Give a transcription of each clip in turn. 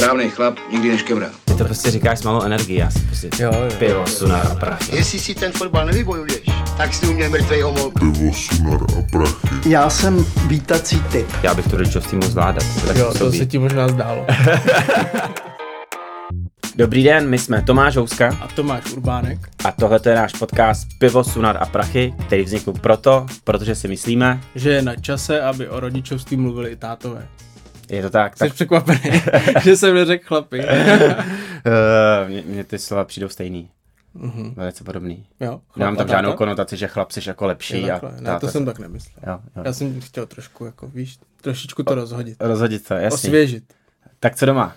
Správný chlap nikdy neškemrá. Ty to prostě říkáš s malou energií, já si prostě Jo, jo. pivo, sunar a prachy. Jestli si ten fotbal nevybojuješ, tak si uměl mrtvej homol. pivo, sunar a prachy. Já jsem vítací typ. Já bych to rodičovství mohl zvládat. To tak Jo, to se ti možná zdálo. Dobrý den, my jsme Tomáš Houska A Tomáš Urbánek. a tohle je náš podcast Pivo, Sunar a Prachy, který vznikl proto, protože si myslíme, Že je na čase, aby o rodičovství mluvili i tátové. Je to tak, Jsi tak překvapený, že jsem neřekl chlapi. uh, mě, mě ty slova přijdou stejný. Mhm. Velice podobný. Jo, Nemám tam žádnou táta? konotaci, že chlap jsi jako lepší a. Ne, to jsem tak nemyslel. Jo, jo. Já jsem chtěl trošku, jako víš, trošičku to rozhodit. Rozhodit se, jasně. Osvěžit. Tak co doma?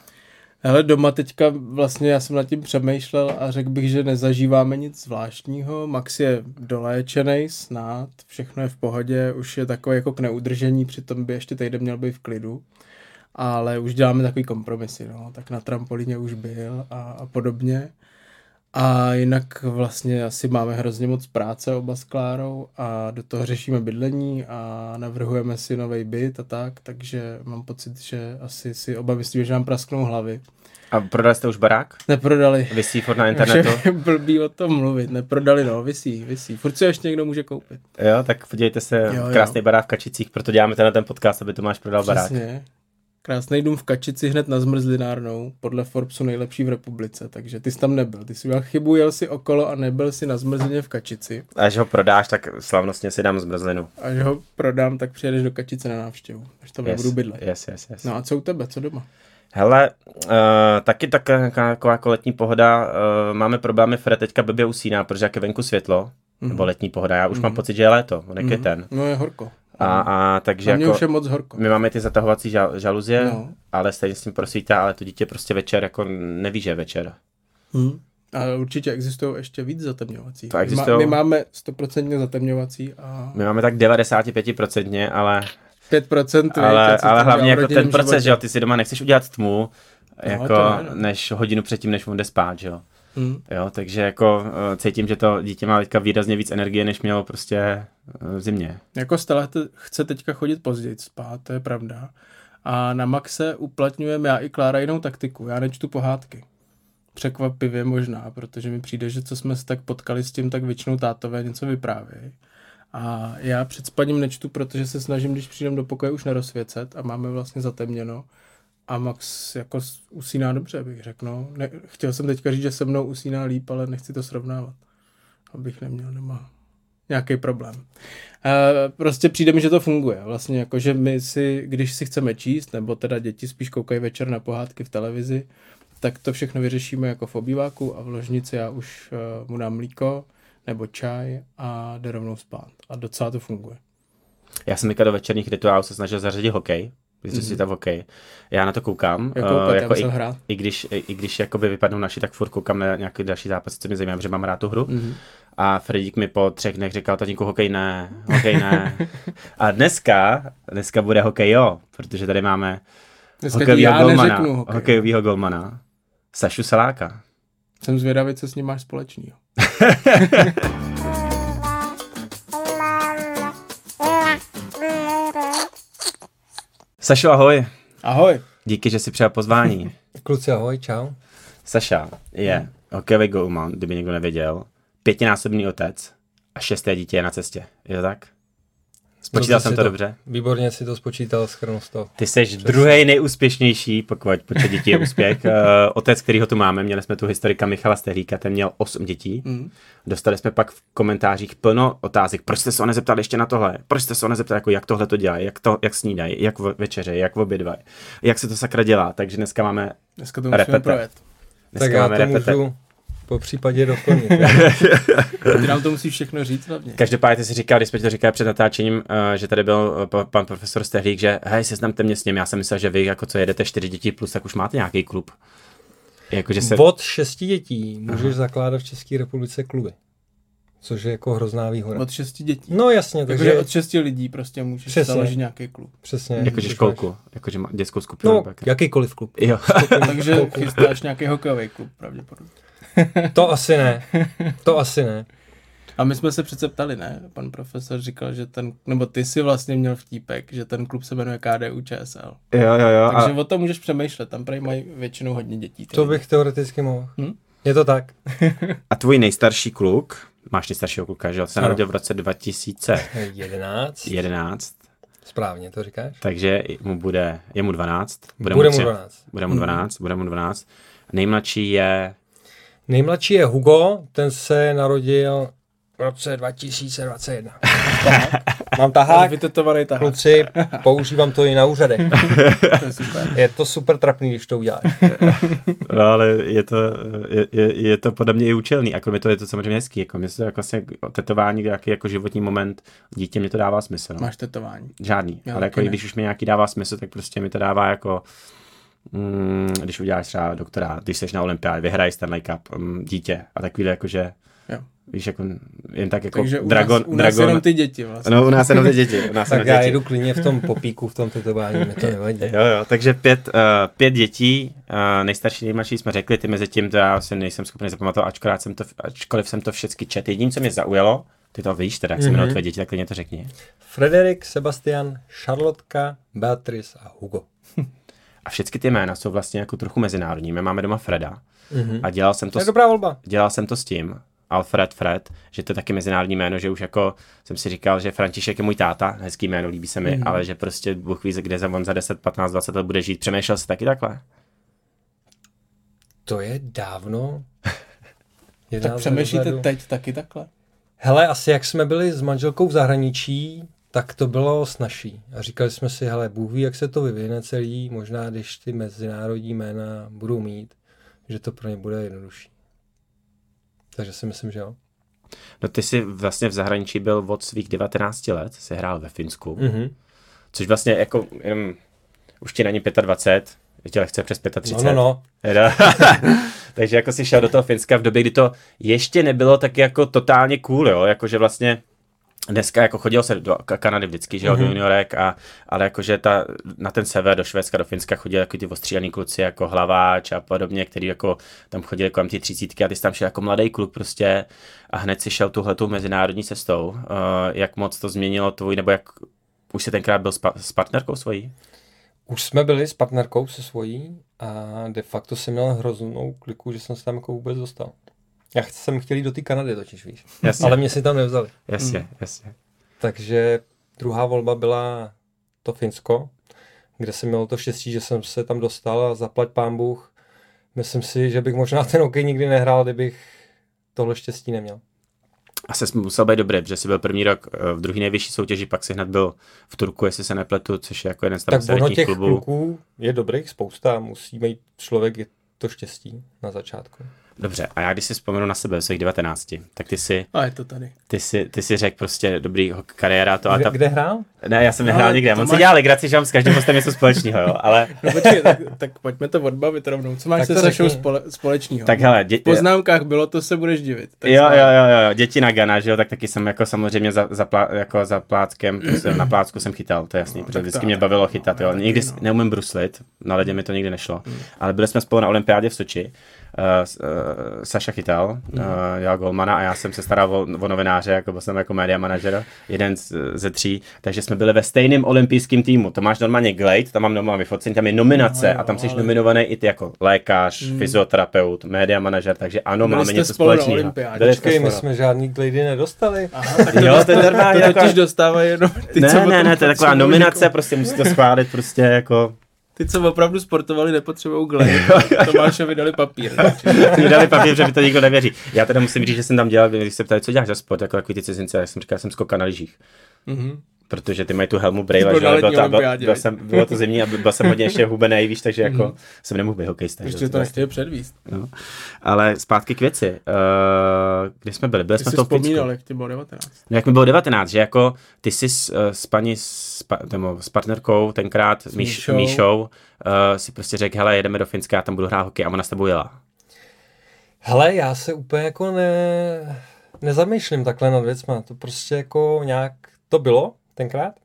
Hele, doma teďka vlastně já jsem nad tím přemýšlel a řekl bych, že nezažíváme nic zvláštního. Max je doléčený, snad, všechno je v pohodě, už je takový jako k neudržení, přitom by ještě týden měl být v klidu. Ale už děláme takový kompromisy, no. tak na trampolíně už byl a, a podobně. A jinak vlastně asi máme hrozně moc práce oba s Klárou a do toho řešíme bydlení a navrhujeme si nový byt a tak, takže mám pocit, že asi si oba myslíme, že nám prasknou hlavy. A prodali jste už barák? Neprodali. Vysí furt na internetu? Blbý o tom mluvit. Neprodali, no, vysí, vysí. Furt ho ještě někdo může koupit. Jo, tak podívejte se, Jo, jo, jo. krásný barák v Kačicích, proto děláme tenhle ten podcast, aby Tomáš prodal barák. Krásný dům v Kačici hned na zmrzlinárnou, podle Forbesu nejlepší v republice, takže ty jsi tam nebyl. Ty jsi měl chybu, jel si okolo a nebyl si na zmrzlině v Kačici. Až ho prodáš, tak slavnostně si dám zmrzlinu. Až ho prodám, tak přijedeš do Kačice na návštěvu, až tam nebudu bydlet. yes, yes, yes. No a co u tebe, co doma? Hele, uh, taky taková, jako letní pohoda, uh, máme problémy, Fred teďka blbě usíná, protože jak je venku světlo, mm-hmm. nebo letní pohoda, já už mm-hmm. mám pocit, že je léto, on je květen. No je horko. A, a takže A mě jako, už je moc horko. my máme ty zatahovací žal, žaluzie, No. no. ale stejně s tím prosvítá, ale to dítě prostě večer jako neví, že je večer. Hmm. Ale určitě existují ještě víc zatemňovací. To My, existujou. má, my máme 100% zatemňovací a My máme tak 95%, ale 5% ale, víte, co ale hlavně jako ten proces, životě. že jo, ty si doma nechceš udělat tmu, No, jako ne, no. než hodinu předtím, než on jde spát, že jo. Hmm. Jo, takže jako eh, cítím, že to dítě má teďka výrazně víc energie, než mělo prostě eh, v zimě. Jako Stella te- chce teďka chodit později spát, to je pravda. A na Maxe uplatňujeme já i Klára jinou taktiku. Já nečtu pohádky. Překvapivě možná, protože mi přijde, že co jsme se tak potkali s tím, tak většinou tátové něco vyprávějí. A já před spaním nečtu, protože se snažím, když přijdem do pokoje, už nerozsvěcet a máme vlastně zatemněno. A Max jako usíná dobře, bych řekl. No. Ne, chtěl jsem teďka říct, že se mnou usíná líp, ale nechci to srovnávat. Abych neměl doma nějaký problém. E, prostě přijde mi, že to funguje. Vlastně jako, že my si, když si chceme číst, nebo teda děti spíš koukají večer na pohádky v televizi, tak to všechno vyřešíme jako v obýváku a v ložnici já už uh, mu dám mlíko nebo čaj a jde rovnou spát. A docela to funguje. Já jsem teďka do večerních rituálů se snažil zařadit hokej, vyřešit si tam hokej. Já na to koukám. Jak eh, koukat, já jako i, hrát. i, když, i, i když jakoby vypadnou naši, tak furt koukám na nějaký další zápas, co mě zajímá, protože mám rád tu hru. Mhm. A Fredík mi po třech dnech říkal, tatínku, hokej ne, hokej ne. A dneska, dneska bude hokej jo, protože tady máme Dneska hokejovýho já golmana, hokej. hokejovýho golmana, Sašu Saláka. Jsem zvědavý, co s ním máš společného. Sašu, ahoj. Ahoj. Díky, že jsi přijal pozvání. Kluci, ahoj, čau. Saša je hokejový golman, kdyby někdo nevěděl, pětinásobný otec a šesté dítě je na cestě. Je to tak? Spočítal jsem si to dobře? Výborně si to spočítal, schrnul toho. Ty jsi druhý nejúspěšnější, pokud počet dětí je úspěch. Uh, otec, kterýho tu máme, měli jsme tu historika Michala Stehlíka, ten měl 8 dětí. Mm. Dostali jsme pak v komentářích plno otázek. Proč jste se ho nezeptali ještě na tohle? Proč jste se ho nezeptali, jako jak tohle to dělají, jak, to, jak snídají, jak v- večeře, jak obědvají, jak se to sakra dělá. Takže dneska máme, Dneska to musíme Repete. projet. dneska tak já máme to repete. můžu po případě doplnit. Ty nám to musíš všechno říct hlavně. Každopádně ty si říkal, když jsme ti to říkali před natáčením, eh, že tady byl eh, pa- pan profesor Stehlík, že hej, seznamte mě s ním. Já jsem myslel, že vy, jako co jedete čtyři děti plus, tak už máte nějaký klub. Jakože se... Od šesti dětí můžeš zakládat v České republice kluby. Což je jako hrozná výhoda. Od šesti dětí. No jasně, Takže takže od šesti lidí prostě můžeš Přesně. založit nějaký klub. přesně. Jakože školku, jakože má dětskou skupinu. No, jakýkoliv klub. Jo. Takže chystáš nějaký hokejový klub pravděpodobně. To asi ne. To asi ne. A my jsme se přece ptali, ne? Pan profesor říkal, že ten, nebo ty si vlastně měl vtípek, že ten klub se jmenuje KDU ČSL. Jo, jo, jo. Takže A, o tom můžeš přemýšlet, tam prý mají většinou hodně dětí. To bych teoreticky mohl. Hm? Je to tak. a tvůj nejstarší kluk, máš nejstaršího kluka, že jo? Se narodil v roce 2011, 11. Správně to říkáš? takže mu bude, je mu 12. Bude mu tři- 12. Bude mu 12, bude mu 12. Nejmladší je Nejmladší je Hugo, ten se narodil v roce 2021. Mám tahák, Vytetovaný tahák. kluci, používám to i na úřadech. To je super. Je to super trapný, když to uděláš. No, ale je to, je, je, je to podle mě i účelný. A kromě toho je to samozřejmě hezký. Jako mě se jako vlastně tetování, nějaký jako životní moment, dítě mi to dává smysl. No. Máš tetování. Žádný. Já ale jako i ne. když už mi nějaký dává smysl, tak prostě mi to dává jako mm, když uděláš třeba doktora, když jsi na olympiádě, vyhraješ Stanley Cup, mm, dítě a takovýhle jakože, Jo. víš, jako jen tak jako Takže u Dragon, nás, u nás Dragon, jenom ty děti vlastně. No, u nás jenom ty děti. U nás Tak já děti. jedu klidně v tom popíku, v tom tetování, mi to nevadí. Jo, jo, takže pět, uh, pět dětí, uh, nejstarší, nejmladší jsme řekli, ty mezi tím to já si nejsem schopný zapamatovat, ačkoliv jsem to, ačkoliv jsem to všechny čet. Jediný, co mě zaujalo, ty to víš teda, jak se jmenují tvé děti, tak klidně to řekni. Frederik, Sebastian, Charlotka, Beatrice a Hugo. A všechny ty jména jsou vlastně jako trochu mezinárodní. My máme doma Freda Mhm. a dělal jsem to, To je s, dobrá volba. dělal jsem to s tím, Alfred Fred, že to je taky mezinárodní jméno, že už jako jsem si říkal, že František je můj táta, hezký jméno, líbí se mi, Mhm. ale že prostě Bůh ví, kde za on za 10, 15, 20 let bude žít. Přemýšlel jsi taky takhle? To je dávno. Je Tak přemýšlíte teď taky takhle? Hele, asi jak jsme byli s manželkou v zahraničí, tak to bylo snažší. A říkali jsme si, hele, Bůh ví, jak se to vyvine celý, možná když ty mezinárodní jména budou mít, že to pro ně bude jednodušší. Takže si myslím, že jo. No ty jsi vlastně v zahraničí byl od svých 19 let, jsi hrál ve Finsku, mm. Mhm. což vlastně jako jenom, už ti není 25, je ti lehce přes 35. No, no, no. Teda. Takže jako si šel do toho Finska v době, kdy to ještě nebylo tak jako totálně cool, jo, jakože vlastně Dneska jako chodil se do Ka- Kanady vždycky, že jo, mm-hmm. do juniorek, a, ale jakože ta, na ten sever, do Švédska, do Finska chodili jako ty ostříhaný kluci jako Hlaváč a podobně, který jako tam chodili kolem ty třicítky a ty jsi tam šel jako mladý kluk prostě a hned si šel tuhletou mezinárodní cestou. Uh, jak moc to změnilo tvůj, nebo jak už jsi tenkrát byl s, pa- s partnerkou svojí? Už jsme byli s partnerkou se svojí a de facto jsem měl hroznou kliku, že jsem se tam jako vůbec dostal. Já jsem chtěl jít do té Kanady totiž, víš. Jasně, Ale mě si tam nevzali. jasně, Mm. jasně. Takže druhá volba byla to Finsko, kde jsem měl to štěstí, že jsem se tam dostal a zaplať pán Bůh. Myslím si, že bych možná ten hokej nikdy nehrál, kdybych tohle štěstí neměl. Asi jsi musel být dobrý, protože jsi byl první rok eh, v druhé nejvyšší soutěži, pak si hned byl v Turku, jestli se nepletu, což je jako jeden z tam Tak ono těch klubů. kluků je dobrých spousta, musí mít člověk to štěstí na začátku. Dobře, a já když si vzpomenu na sebe, svých 19, tak ty si, A je to tady. ty si, ty si řekl prostě dobrý kariéra, to a Kde, ta... kde hrál? Ne, já jsem No, nehrál ale nikde, on si máš- dělal legraci, že mám s každým hostem něco společného, jo, ale No počkej, tak, tak pojďme to odbavit rovnou. Co máš Tak se to Sašou spole, společného? tak hele, dě... V poznámkách bylo, to se budeš divit. Tak Jo, jo, jo, jo, děti na Gana, že jo, tak taky jsem jako samozřejmě za, za, plá, jako za pláckem, prostě na plácku jsem chytal, to je jasný, No, protože vždycky mě bavilo no, chytat, já jo, nikdy no. neumím bruslit, na ledě mi to nikdy nešlo, ale byli jsme spolu na olympiádě v Soči, uh, Saša chytal, uh, já golmana a já jsem se staral o, o novináře, jako byl jsem jako media manažer, jeden z, ze tří, takže jsme byli ve stejném olympijském týmu, to máš normálně Glade, tam mám doma vyfocení, tam je nominace No jo, a tam jsi ale- nominovaný i ty jako lékař, fyzioterapeut, media manažer, takže ano, Byli máme jste něco společného. Počkej, my jsme žádný glady nedostali. Aha, tak to, Jo, to je normálně to taková- totiž dostávají jenom ty, co Ne, o ne, ne, to je taková nominace, prostě musí to schválit, prostě jako... Ty, co opravdu sportovali, nepotřebují glej. Tomášovi dali papír. Mi dali papír, že mi to nikdo nevěří. Já teda musím říct, že jsem tam dělal, když se ptali, co děláš za sport, jako takový ty cizinci, a já jsem říkal, jsem skoka na lyžích. Mhm. Protože ty mají tu helmu Byl že na ale byl, letní to, byl, byl jsem, bylo to zimní a byl jsem hodně ještě hubenej, víš, takže jako jsem nemohl být hokejista. že Ještě to vlastně- nechtěli předvíst. no. Ale zpátky k věci. Uh, kde jsme byli? Byli Ty jsme jsi v tom Finsku. vzpomínal, jak ti bylo 19. No, jak mi bylo 19, že jako ty jsi s, eh, s paní, s, pa, nebo s partnerkou tenkrát, s Míš, Míšou. Míšou, uh, si prostě řekl, hele, jedeme do Finska, já tam budu hrát hokej a ona s tebou jela. Hele, já se úplně jako ne, nezamýšlím takhle nad věcma. To prostě jako nějak to bylo tenkrát.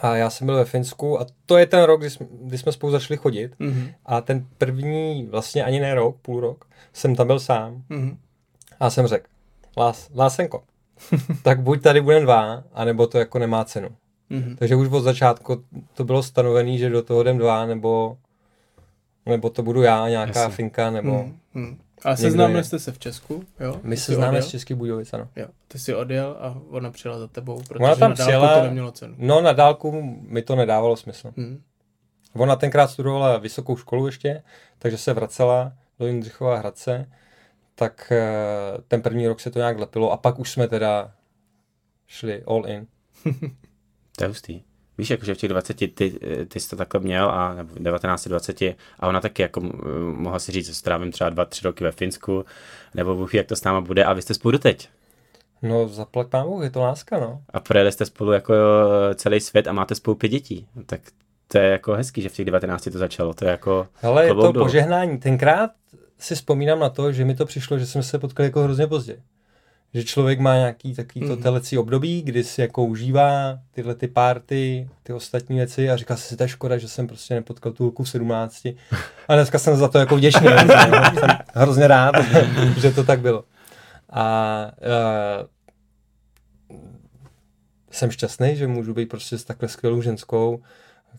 A já jsem byl ve Finsku a to je ten rok, kdy jsme, kdy jsme spolu začali chodit. Mhm. A ten první, vlastně ani ne rok, půl rok, jsem tam byl sám. Mhm. A jsem řekl, Lás, Lásenko, tak buď tady budeme dva, anebo to jako nemá cenu. Mhm. Takže už od začátku to bylo stanovené, že do toho jdem dva, nebo, nebo to budu já, nějaká Jasně. finka, nebo Mhm. A seznámili jste se v Česku, jo? my se známe z Českých Budějovic, ano. Jo, ty jsi odjel a ona přijela za tebou, protože Ona tam na dálku přijela- to nemělo cenu. No na dálku mi to nedávalo smysl. Mhm. Ona tenkrát studovala vysokou školu ještě, takže se vracela do Jindřichova Hradce, tak eh, ten první rok se to nějak lepilo a pak už jsme teda šli all in. To je hustý. Víš, jakože v těch 20 ty, ty jsi to takhle měl a nebo 19, 20 a ona taky jako mohla si říct, že strávím třeba 2-3 roky ve Finsku, nebo Bůh jak to s náma bude a vy jste spolu doteď. No zaplať pán Bůh, je to láska, no. A projeli jste spolu jako celý svět a máte spolu pět dětí. Tak to je jako hezký, že v těch 19 to začalo. To je jako Ale je to dolů. požehnání. Tenkrát si vzpomínám na to, že mi to přišlo, že jsme se potkali jako hrozně pozdě. Že člověk má nějaký takový to Mhm. telecí období, kdy si jako užívá tyhle ty party, ty ostatní věci a říká si, to je škoda, že jsem prostě nepotkal tu v 17. A dneska jsem za to jako vděčný. jsem hrozně rád, že to tak bylo. A uh, jsem šťastný, že můžu být prostě s takhle skvělou ženskou,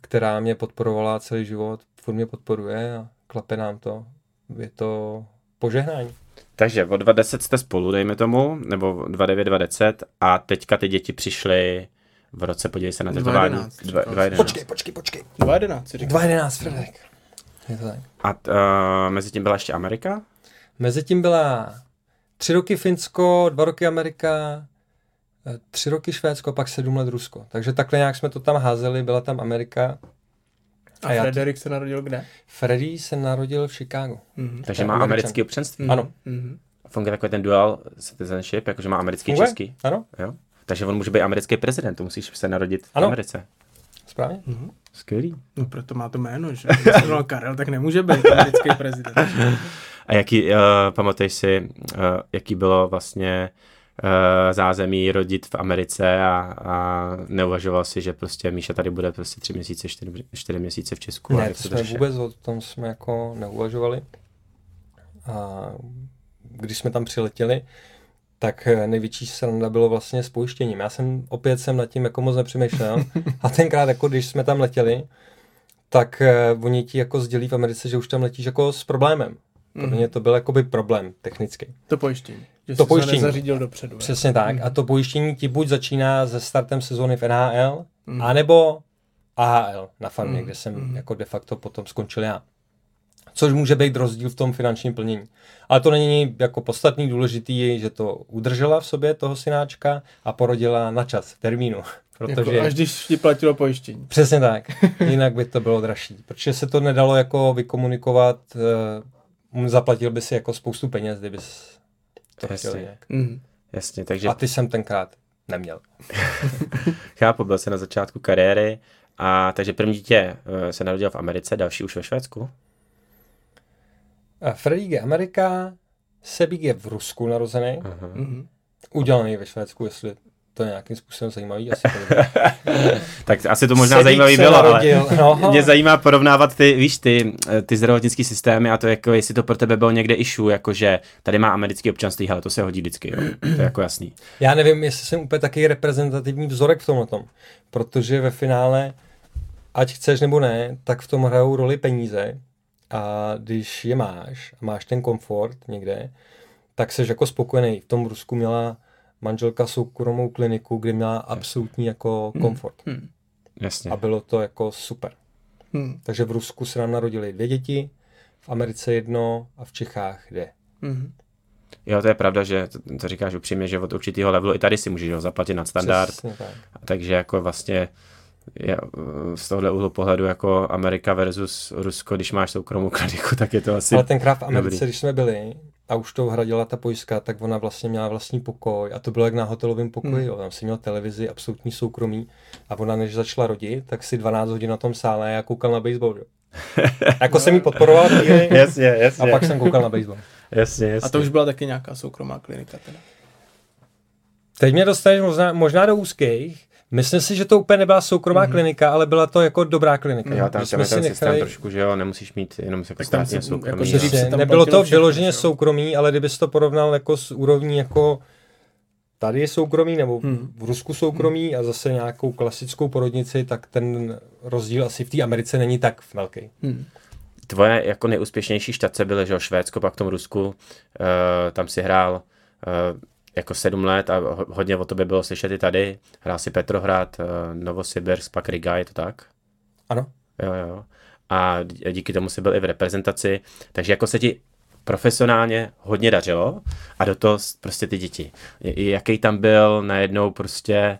která mě podporovala celý život, furt mě podporuje a klape nám to. Je to požehnání. Takže od 20 jste spolu, dejme tomu, nebo 29, 20 a teďka ty děti přišly v roce, podívej se na tetování. 2011, Dva- říkal 2011. Počkej, počkej, počkej. 2.11 si říkal. 2.11, Frederik. Je to tak. A t, uh, mezi tím byla ještě Amerika? Mezitím byla tři roky Finsko, dva roky Amerika, eh, tři roky Švédsko, pak sedm let Rusko. Takže takhle nějak jsme to tam házeli, byla tam Amerika. A, A Frederik se narodil kde? Freddy se narodil v Chicagu. Mhm. Takže má americký občanství. Ano. Mhm. Funguje takový ten dual citizenship, jakože má americký Funguje? český. Ano, Jo? Takže on může být americký prezident, to musíš se narodit v Ano. Americe. správně. Skvělý. No proto má to jméno, že? Jmenoval Karel, tak nemůže být americký prezident. A jaký, uh, pamatuješ si, uh, jaký bylo vlastně uh, zázemí rodit v Americe a, a neuvažoval si, že prostě Míša tady bude prostě tři měsíce, čtyři, čtyři měsíce v Česku. a Ne, to jsme vůbec o tom jsme jako neuvažovali. A když jsme tam přiletěli, tak eh, největší sranda bylo vlastně s pojištěním. Já jsem opět jsem nad tím jako moc nepřemýšlel a tenkrát jako když jsme tam letěli, tak eh, oni ti jako sdělí v Americe, že už tam letíš jako s problémem. Pro Mhm. mě to byl jakoby problém technický. To pojištění. Že To pojištění. to nezařídil dopředu. Přesně tak. Mhm. A to pojištění ti buď začíná ze startem sezóny v NHL, Mhm. anebo AHL na farmě, Mhm. kde jsem Mhm. jako de facto potom skončil já. Což může být rozdíl v tom finančním plnění. Ale to není jako podstatný, důležitý je, že to udržela v sobě toho synáčka a porodila na čas, termínu. Protože... Jako, až když ti platilo pojištění. Přesně tak. Jinak by to bylo dražší. Protože se to nedalo jako vykomunikovat, eh, zaplatil by si jako spoustu peněz, kdyby to Jasně. chtěl jinak. Mhm. Jasně, takže A ty jsem tenkrát neměl. chápu, byl se na začátku kariéry, a takže první dítě eh, se narodil v Americe, další už ve Švédsku. A Fredrik je Amerika, Sebík je v Rusku narozený. Mhm. udělaný ve Švédsku, jestli to je nějakým způsobem zajímavý. Asi. Tak asi to možná Sebík zajímavý bylo, narodil, ale no. mě zajímá porovnávat ty, víš, ty, eh, ty zdravotnické systémy a to, jako, jestli to pro tebe bylo někde issue, jakože tady má americké občanství, ale to se hodí vždycky, jo. To je jako jasný. Já nevím, jestli jsem úplně taky reprezentativní vzorek v tomhle tom, protože ve finále, ať chceš nebo ne, tak v tom hrajou roli peníze a když je máš a máš ten komfort někde, tak jsi jako spokojený. V tom Rusku měla manželka soukromou kliniku, kde měla absolutní jako komfort. Mhm. Jasně. A bylo to jako super. Mhm. Takže v Rusku se nám narodili dvě děti, v Americe jedno a v Čechách dvě. Mhm. Jo, to je pravda, že to, to říkáš upřímně, že od určitého levelu i tady si můžeš zaplatit nad standard, Přesně tak. takže jako vlastně je, z tohle úhlu pohledu jako Amerika versus Rusko, když máš soukromou kliniku, tak je to asi... Ale tenkrát v Americe, Dobrý. když jsme byli a už to hradila ta pojistka, tak ona vlastně měla vlastní pokoj a to bylo jak na hotelovém pokoji. Hmm. Jo. Tam si měl televizi, absolutní soukromí a ona než začala rodit, tak si 12 hodin na tom sále a já koukal na baseball. Jo. jako jsem jí podporoval chvíli jasně, a jasně, pak jsem koukal na baseball. jasně, jasně. A to už byla taky nějaká soukromá klinika teda. Teď mě dostaneš možná, možná do úzkých. Myslím si, že to úplně nebyla soukromá mm-hmm. klinika, ale byla to jako dobrá klinika. Jo, tam, Že tam je jsme ten systém nechali- trošku, že jo, nemusíš mít jenom jako Tak tam státně soukromí. jako se Přesně, tam nebylo to všechno, vyloženě že jo? soukromý, ale kdybys to porovnal jako s úrovní jako tady je soukromý, nebo hmm. v Rusku soukromý hmm. a zase nějakou klasickou porodnici, tak ten rozdíl asi v té Americe není tak velký. Hmm. Tvoje jako nejúspěšnější štace byly, že jo, Švédsko, pak v tom Rusku, uh, tam si hrál uh, jako sedm let a hodně o tobě bylo slyšet i tady. Hrál si Petrohrad, uh, Novosibirsk, pak Riga, je to tak? Ano. Jo, jo. A díky tomu si byl i v reprezentaci, takže jako se ti profesionálně hodně dařilo a do toho prostě ty děti. Jaký tam byl najednou prostě eh,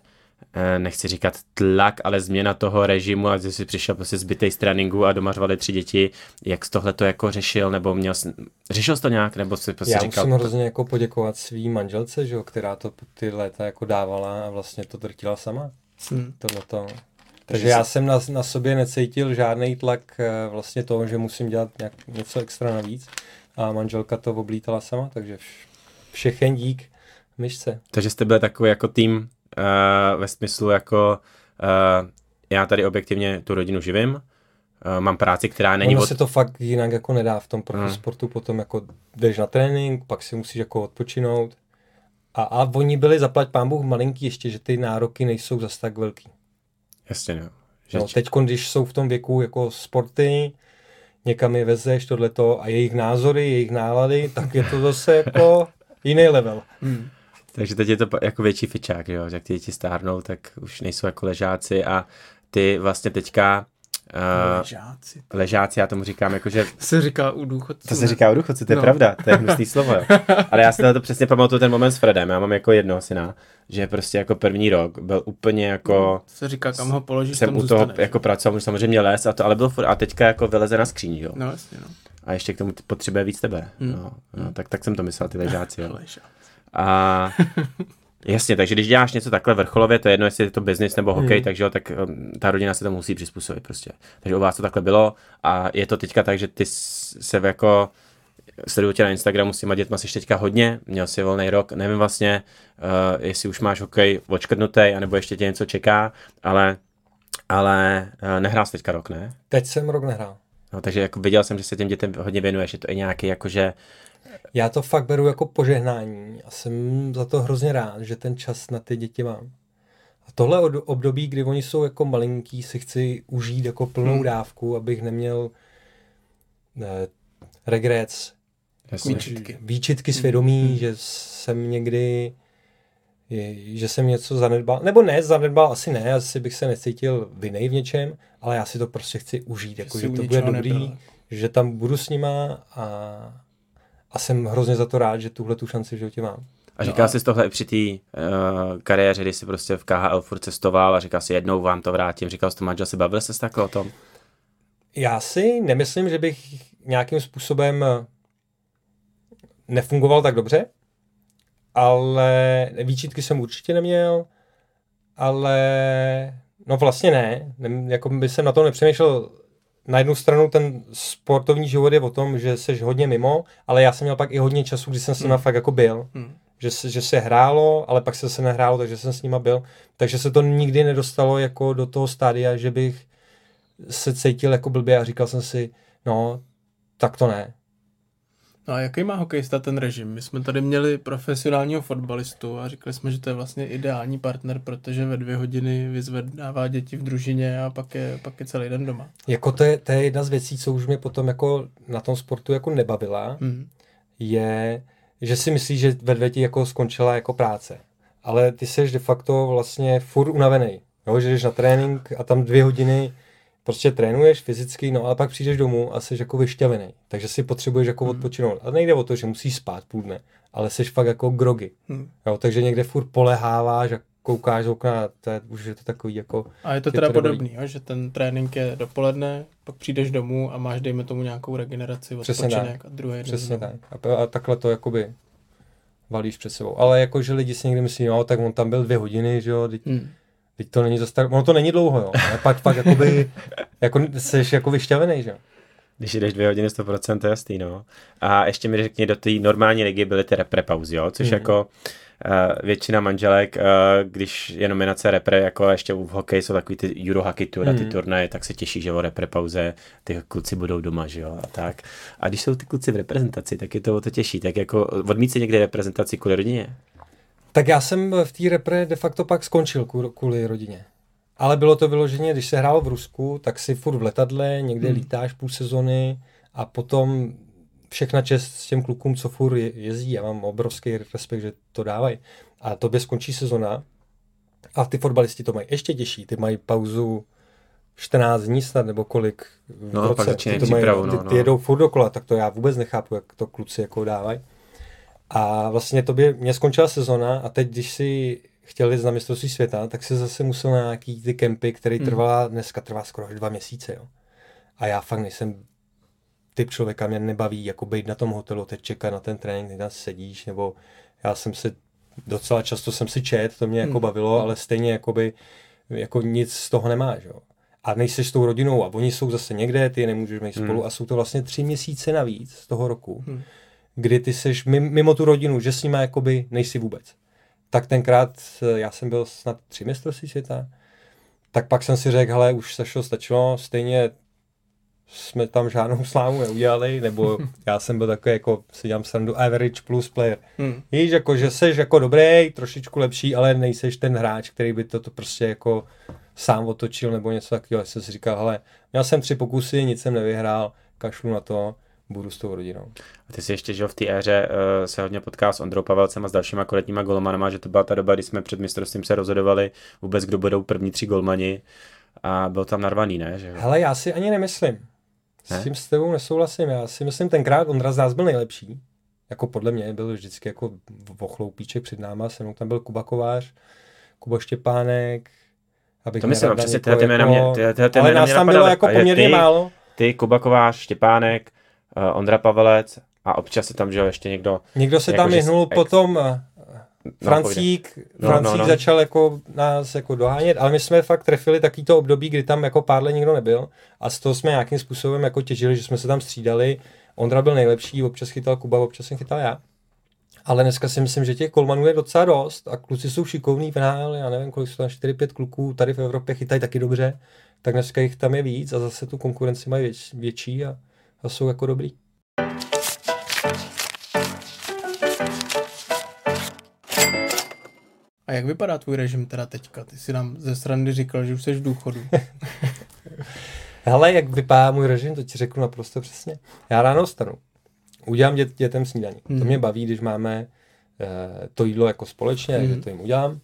nechci říkat tlak, ale změna toho režimu a si přišel prostě zbytej z tréninku a doma řvali tři děti. Jak jsi tohle to jako řešil, nebo měl jsi, řešil jsi to nějak, nebo si prostě Já říkal... musím hrozně jako poděkovat svý manželce, že jo, která to ty léta jako dávala a vlastně to drtila sama. Hmm. Tohleto. Takže já jsem na, na sobě necítil žádný tlak eh, vlastně toho, že musím dělat nějak, něco extra navíc a manželka to oblítala sama, takže všechen dík myšce. Takže jste byli takový jako tým uh, ve smyslu jako uh, já tady objektivně tu rodinu živím, uh, mám práci, která není... Ono od... se to fakt jinak jako nedá v tom profi hmm. sportu, potom jako jdeš na trénink, pak si musíš jako odpočinout. A, a oni byli, zaplať pán Bůh, malinký ještě, že ty nároky nejsou zas tak velký. Jasně, no. Že... no teď, když jsou v tom věku jako sporty, někam je vezeš, tohleto a jejich názory, jejich nálady, tak je to zase jako jiný level. Hmm. Takže teď je to jako větší fičák, jo? jak ty děti stárnou, tak už nejsou jako ležáci a ty vlastně teďka Uh, ležáci. Ležáci, já tomu říkám, jakože... To se říká u důchodců. To se říká u důchodců, to je no. pravda, to je hnusný slovo. Jo. Ale já si to přesně pamatuju ten moment s Fredem, já mám jako jednoho syna, že prostě jako první rok byl úplně jako... No, to se říká, kam ho položíš, Jsem u toho zůstane, jako pracoval, samozřejmě les a to, ale byl furt, a teďka jako vyleze na skříň, jo. No jasně, no. A ještě k tomu potřebuje víc tebe, hmm. no, no, tak, tak jsem to myslel, ty ležáci, jo. A Jasně, takže když děláš něco takhle vrcholově, to je jedno, jestli je to business nebo hokej, hmm. takže jo, tak um, ta rodina se to musí přizpůsobit prostě. Takže u vás to takhle bylo a je to teďka tak, že ty se jako sleduju tě na Instagramu s těma dětma jsi teďka hodně, měl jsi volný rok, nevím vlastně, uh, jestli už máš hokej očkrtnutý, anebo ještě tě něco čeká, ale, ale uh, nehrál jsi teďka rok, ne? Teď jsem rok nehrál. No, takže jako viděl jsem, že se těm dětem hodně věnuješ, je to i nějaký jakože já to fakt beru jako požehnání a jsem za to hrozně rád, že ten čas na ty děti mám. A tohle období, kdy oni jsou jako malinký, si chci užít jako plnou hmm. dávku, abych neměl ne, regrets, výčitky, výčitky svědomí, hmm. že jsem někdy že jsem něco zanedbal, nebo ne, zanedbal asi ne, asi bych se necítil vinej v něčem, ale já si to prostě chci užít, jako, že, že to bude dobrý, nebyl. že tam budu s nima a, a jsem hrozně za to rád, že tuhle tu šanci v životě mám. A říkal no jsi tohle i při té uh, kariéře, kdy jsi prostě v KHL furt cestoval a říkal si jednou vám to vrátím, říkal jsi to manžel, si bavil se takhle o tom? Já si nemyslím, že bych nějakým způsobem eh, nefungoval tak dobře, ale výčitky jsem určitě neměl, ale no vlastně ne, ne jako by jsem na to nepřemýšlel na jednu stranu ten sportovní život je o tom, že jsi hodně mimo, ale já jsem měl pak i hodně času, kdy jsem s nima hmm. fakt jako byl. Hmm. Že, se, že se hrálo, ale pak se se nehrálo, takže jsem s nima byl. Takže se to nikdy nedostalo jako do toho stádia, že bych se cítil jako blbě a říkal jsem si, no, tak to ne. No a jaký má hokejista ten režim? My jsme tady měli profesionálního fotbalistu a říkali jsme, že to je vlastně ideální partner, protože ve dvě hodiny vyzvedává děti v družině a pak je, pak je celý den doma. Jako to je, to je jedna z věcí, co už mě potom jako na tom sportu jako nebavila, mm. je, že si myslíš, že ve dvě ti jako skončila jako práce. Ale ty jsi de facto vlastně furt unavený. Jo, že jdeš na trénink a tam dvě hodiny prostě trénuješ fyzicky, no ale pak přijdeš domů a jsi jako vyšťavený. Takže si potřebuješ jako hmm. odpočinout. A nejde o to, že musíš spát půl dne, ale jsi fakt jako grogy. Hmm. Jo, takže někde furt poleháváš a koukáš z okna, to je, už je to takový jako... A je to teda podobný, jo, že ten trénink je dopoledne, pak přijdeš domů a máš, dejme tomu, nějakou regeneraci, odpočinek a druhý Přesně tak. A, a takhle to jakoby valíš před sebou. Ale jako, že lidi si někdy myslí, no, tak on tam byl dvě hodiny, že jo, teď, hmm Teď to není zase tak, ono to není dlouho, jo. Ale pak, pak jakoby, jako jsi jako vyšťavený, že jo. Když jdeš dvě hodiny 100%, to je jasný, no. A ještě mi řekni, do té normální ligy byly ty repre pauzy, jo, což mm. jako uh, většina manželek, uh, když je nominace repre, jako ještě v hokeji jsou takový ty Eurohockey Tour a ty mm. turnaje, tak se těší, že o repre pauze ty kluci budou doma, že jo, a tak. A když jsou ty kluci v reprezentaci, tak je to o to těžší, tak jako odmít si někde reprezentaci kvůli rodině? Tak já jsem v té repre de facto pak skončil kvůli, rodině. Ale bylo to vyloženě, když se hrálo v Rusku, tak si furt v letadle, někde hmm. lítáš půl sezony a potom všechna čest s těm klukům, co furt je- jezdí. Já mám obrovský respekt, že to dávají. A tobě skončí sezona a ty fotbalisti to mají ještě těžší. Ty mají pauzu 14 dní snad, nebo kolik v No, pak roce. začínají ty, to mají, přípravu, ty, no, ty no. jedou furt dokola, tak to já vůbec nechápu, jak to kluci jako dávají. A vlastně tobě, mě skončila sezona a teď, když si chtěl jít na mistrovství světa, tak se zase musel na nějaký ty kempy, který Hmm. trvá, dneska trvá skoro až dva měsíce, jo. A já fakt nejsem typ člověka, mě nebaví jako být na tom hotelu, teď čekat na ten trénink, teď tam sedíš, nebo já jsem se docela často jsem si čet, to mě jako Hmm. bavilo, ale stejně jakoby, jako nic z toho nemáš, jo. A nejseš s tou rodinou a oni jsou zase někde, ty nemůžeš mít spolu Hmm. a jsou to vlastně tři měsíce navíc z toho roku, Hmm. Kdy ty seš mim- mimo tu rodinu, že s nima jakoby nejsi vůbec. Tak tenkrát eh, já jsem byl snad tři mistrovství světa, tak pak jsem si řekl, hele, už Sašo, stačilo, stejně jsme tam žádnou slávu neudělali, nebo já jsem byl takový jako, si dělám srandu, average plus player. Hmm. Víš, jako, že seš jako dobrý, trošičku lepší, ale nejseš ten hráč, který by to, to prostě jako sám otočil nebo něco takového. Já jsem si říkal, hele, měl jsem tři pokusy, nic jsem nevyhrál, kašlu na to, budu s tou rodinou. A ty jsi ještě, že v té éře uh, se hodně potkal s Ondrou Pavelcem a s dalšíma kvalitníma golmanama, že to byla ta doba, kdy jsme před mistrovstvím se rozhodovali vůbec, kdo budou první tři golmani a byl tam narvaný, ne? Že jo? Hele, já si ani nemyslím. S Ne? tím s tebou nesouhlasím. Já si myslím, tenkrát Ondra z nás byl nejlepší. Jako podle mě byl vždycky jako vochloupíček před náma. Se mnou tam byl Kuba Kovář, Kuba Štěpánek. Abych To myslím, přesně tyhle ty jména mě- tyhle- tyhle ty Ale nás tam bylo jako poměrně ty- málo. Ty, Kuba Kovář, Štěpánek, Ondra Pavelec a občas je tam, že jo, ještě někdo. Někdo se Jako, tam že vyhnul ex- potom, eh, No, Francík, No, Francík no, no. začal jako nás jako dohánět, ale my jsme fakt trefili takový to období, kdy tam jako pár let nikdo nebyl a z toho jsme nějakým způsobem jako těžili, že jsme se tam střídali. Ondra byl nejlepší, občas chytal Kuba, občas jsem chytal já. Ale dneska si myslím, že těch kolmanů je docela dost a kluci jsou šikovní v NHL, já nevím, kolik jsou tam 4-5 kluků, tady v Evropě chytají taky dobře, tak dneska jich tam je víc a zase tu konkurenci mají větší a, a jsou jako dobrý. A jak vypadá tvůj režim teda teďka? Ty si nám ze strany říkal, že už jsi v důchodu. Hele, jak vypadá můj režim, to ti řeknu naprosto přesně. Já ráno vstanu, udělám dět, dětem snídaní. Hmm. To Mhm. mě baví, když máme eh, to jídlo jako společně, hmm. to jim udělám.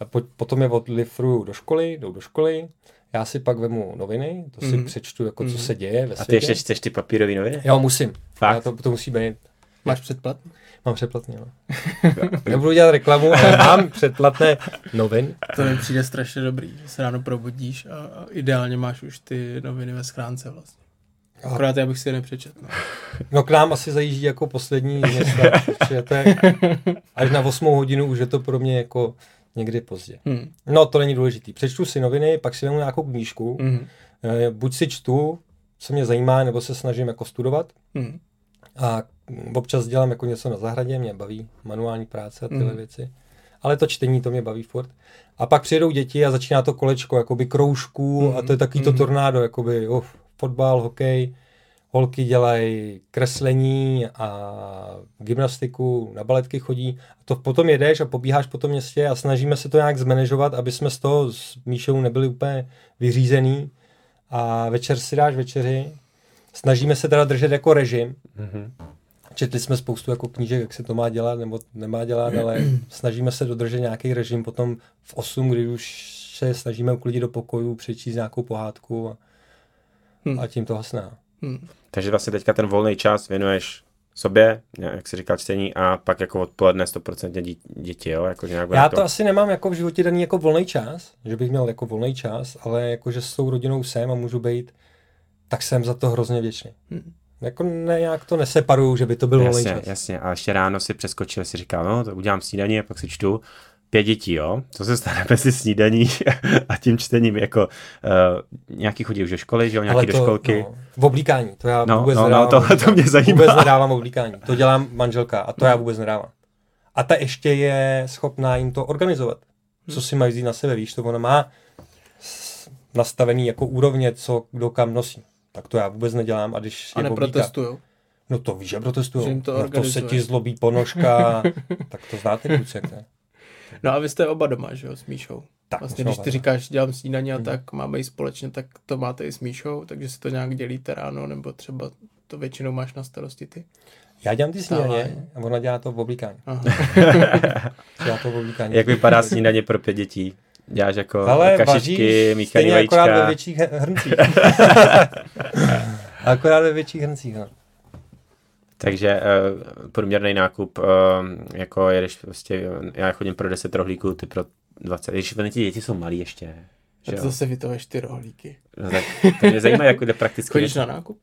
A po, potom je odlifruju do školy, jdou do školy, já si pak vemu noviny, to si Mhm. hmm. přečtu, jako co Mhm. se děje ve A ty světě. ještě čteš ty papírové noviny? Jo, musím. Fakt? Já to, to musí být. Máš předplat? Mám předplatný, no. Nebudu dělat reklamu, ale mám předplatné novin. To mi přijde strašně dobrý, že se ráno probudíš a, a ideálně máš už ty noviny ve schránce vlastně. Akorát já bych si je nepřečet. No. No k nám asi zajíždí jako poslední města, protože to je až na 8 hodinu už je to pro mě jako někdy pozdě. Hmm. No to není důležitý. Přečtu si noviny, pak si vezmu nějakou knížku, Hmm. Eh, buď si čtu, co mě zajímá, nebo se snažím jako studovat Hmm. a občas dělám jako něco na zahradě, mě baví manuální práce a tyhle Mhm. věci. Ale to čtení, to mě baví furt. A pak přijedou děti a začíná to kolečko, jakoby kroužků a to je takový to Mhm. tornádo, jakoby uf, fotbal, hokej, holky dělají kreslení a gymnastiku, na baletky chodí. A to potom jedeš a pobíháš po tom městě a snažíme se to nějak zmanežovat, aby jsme z toho s Míšou nebyli úplně vyřízený. A večer si dáš večeři. Snažíme se teda držet jako režim. Mhm. Četli jsme spoustu jako knížek, jak se to má dělat nebo nemá dělat, ale snažíme se dodržet nějaký režim. Potom v 8, kdy už se snažíme uklidit do pokoju, přečíst nějakou pohádku a, Hmm. a tím to hasná. Hmm. Takže vlastně teďka ten volný čas věnuješ sobě, jak se říká čtení, a pak jako odpoledne 100% dí, děti, jo? Jako, nějak Já to asi nemám jako v životě daný jako volný čas, že bych měl jako volný čas, ale jako, že s tou rodinou jsem a můžu být, tak jsem za to hrozně věčný. Hmm. Jako ne, nějak to neseparuju, že by to byl volný Jasně, čas. jasně. A ještě ráno si přeskočil, si říkal, no, to udělám snídaní a pak si čtu pět dětí, jo? Co se stane mezi snídaní a tím čtením, jako uh, nějaký chodí už do školy, že jo, nějaký Ale do to, školky. No, v oblíkání, to já No, vůbec no, no, nedávám. to- oblíkání. to mě zajímá. Vůbec nedávám oblíkání. To dělám manželka a to já vůbec nedávám. A ta ještě je schopná jim to organizovat. Co si mají vzít na sebe, víš, to ona má nastavený jako úrovně, co kdo kam nosí. Tak to já vůbec nedělám a když A je oblíká, neprotestujou. No to víš, že jim to no to se ti zlobí ponožka, tak to znáte kluci, jak to je. No a vy jste oba doma, že jo, s Míšou. Tak, vlastně, když ty říkáš, dělám snídaně a tak máme i společně, tak to máte i s Míšou, takže si to nějak dělíte ráno, nebo třeba to většinou máš na starosti ty. Já dělám ty snídaně a ona dělá to v oblíkání. Aha. Dělá to v oblíkání. Jak vypadá snídaně pro pět dětí? Děláš jako Ale kašičky, míchaný stejně akorát ve vajíčka. větších hrncích. akorát ve větších hrncích, no. Takže uh, průměrný nákup, uh, jako jedeš prostě, já chodím pro 10 rohlíků, ty pro 20. Když ty děti jsou malí ještě. A Že to zase vytahuješ ty rohlíky. No, tak to mě zajímá, jak jde prakticky. Chodíš na nákup?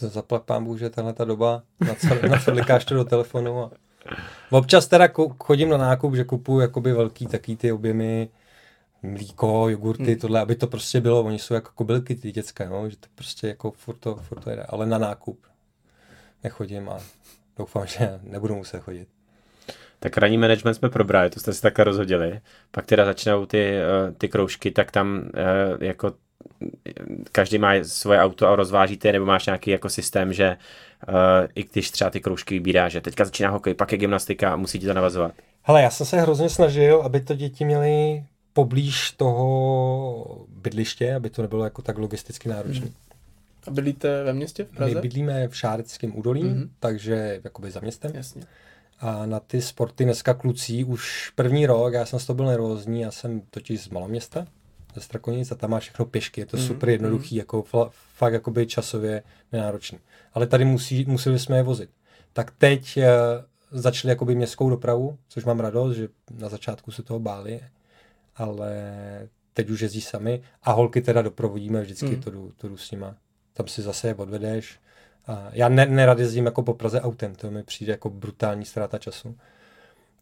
To zaplať pán Bůh, že tahle ta doba nacelikáš to do telefonu. A... Občas teda chodím na nákup, že kupuju jakoby velký taký ty objemy, mlíko, jogurty, hmm. tohle, aby to prostě bylo, oni jsou jako kobylky ty děcka, no, že to prostě jako furt to, furt to jede, ale na nákup nechodím a doufám, že nebudu muset chodit. Tak ranní management jsme probrali, to jste si takhle rozhodili. Pak teda začnou ty, eh, ty kroužky, tak tam eh, jako eh, každý má svoje auto a rozvážíte, nebo máš nějaký jako systém, že uh, i když třeba ty kroužky vybírá, že teďka začíná hokej, pak je gymnastika a musí ti to navazovat. Hele, já jsem se hrozně snažil, aby to děti měly poblíž toho bydliště, aby to nebylo jako tak logisticky náročné. Hmm. A bydlíte ve městě v My Praze? bydlíme v Šáreckém údolí, Mhm. mm-hmm. takže jakoby za městem. Jasně. A na ty sporty dneska kluci už první rok, já jsem z toho byl nervózní, já jsem totiž z maloměsta, ze Strakonic a tam máš všechno pěšky, je to Mhm, super jednoduchý, jako fla, fakt jakoby časově nenáročný. Ale tady musí, museli jsme je vozit. Tak teď uh, začali jakoby městskou dopravu, což mám radost, že na začátku se toho báli, ale teď už jezdí sami a holky teda doprovodíme, vždycky mm. to, jdu, to jdu s nima. Tam si zase je odvedeš. A já ne, nerad jezdím jako po Praze autem, to mi přijde jako brutální ztráta času.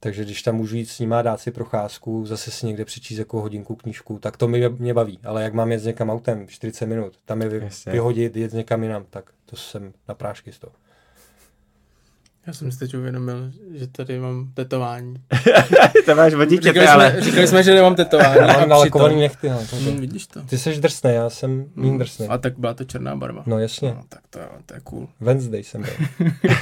Takže když tam můžu jít s nima, dát si procházku, zase si někde přečíst jako hodinku knížku, tak to mě, mě baví. Ale jak mám jet někam autem 40 minut, tam je vy, Jasně. vyhodit, jet někam jinam, tak to jsem na prášky z toho. Já jsem si teď uvědomil, že tady mám tetování. to máš vodiče, Říkali, ale... jsme, říkali jsme, že nemám tetování. Já mám nalakovaný nechty, no, takže. Hmm, vidíš to. Ty jsi drsný, já jsem méně drsný. A tak byla to černá barva. No jasně, No, tak to, to je cool. Wednesday jsem byl.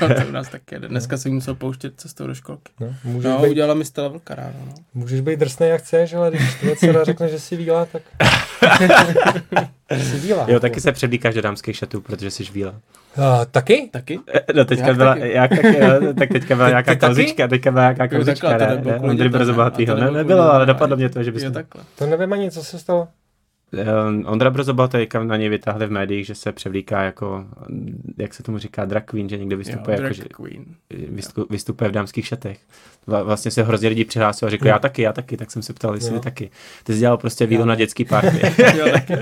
to u nás tak jede. Dneska jsem musel pouštět cestou do školky. No, můžeš, No, být, udělala mi Stella Vlka ráno, no. můžeš být drsný jak chceš, ale když tvoje dcera řekne, že jsi víla, tak jsi víla. Jo, taky se převlíkáš do dámských šatů, protože jsi víla. Uh, taky? Taky? No teďka Jak byla, taky? jak taky, jo, tak teďka byla nějaká kauzička, teďka byla nějaká kauzička, ne, Ondry? Brzobohatýho, ne, nebylo ale dopadlo ne? mě to, že bys Jo, takhle. To nevím ani, co se stalo. Um, Ondra Brzobohatý kam na něj vytáhli v médiích, že se převlíká jako, jak se tomu říká, drag queen, že někde Jo, vystupuje, jako, drag že queen. vystu- vystupuje v dámských šatech. Vla- Vlastně se hrozně lidí přihlásilo a řekli, já taky, já taky, tak jsem se ptal, jestli Jo. taky. Ty jsi dělal prostě vílo Já na dětský party. Jo, taky.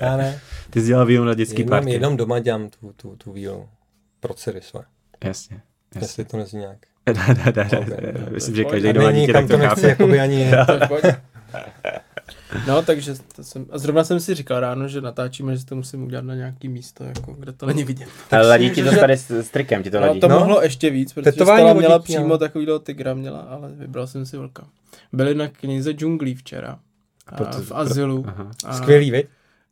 Já ne. Ty jsi dělal vílo na dětský Jenom, party. jenom doma dělám tu, tu, tu vílu. Pro dcery své. Jasně. jasně. Jestli to nezní nějak. Ok, ne, no, Myslím, že každý doma dítě tak to to nechci chápe. jakoby ani... No, takže to jsem, a zrovna jsem si říkal ráno, že natáčíme, že to musím udělat na nějaký místo, jako, kde to není vidět. Ale ladí ti to že- tady s, s trikem, ti to No, ladí. to No. mohlo ještě víc, protože Tetování od měla dětí, přímo no. takovýhle tygra měla, ale vybral jsem si vlka. Byli na knize džunglí včera. A Proto- v azylu. Aha. A, Skvělý, viď?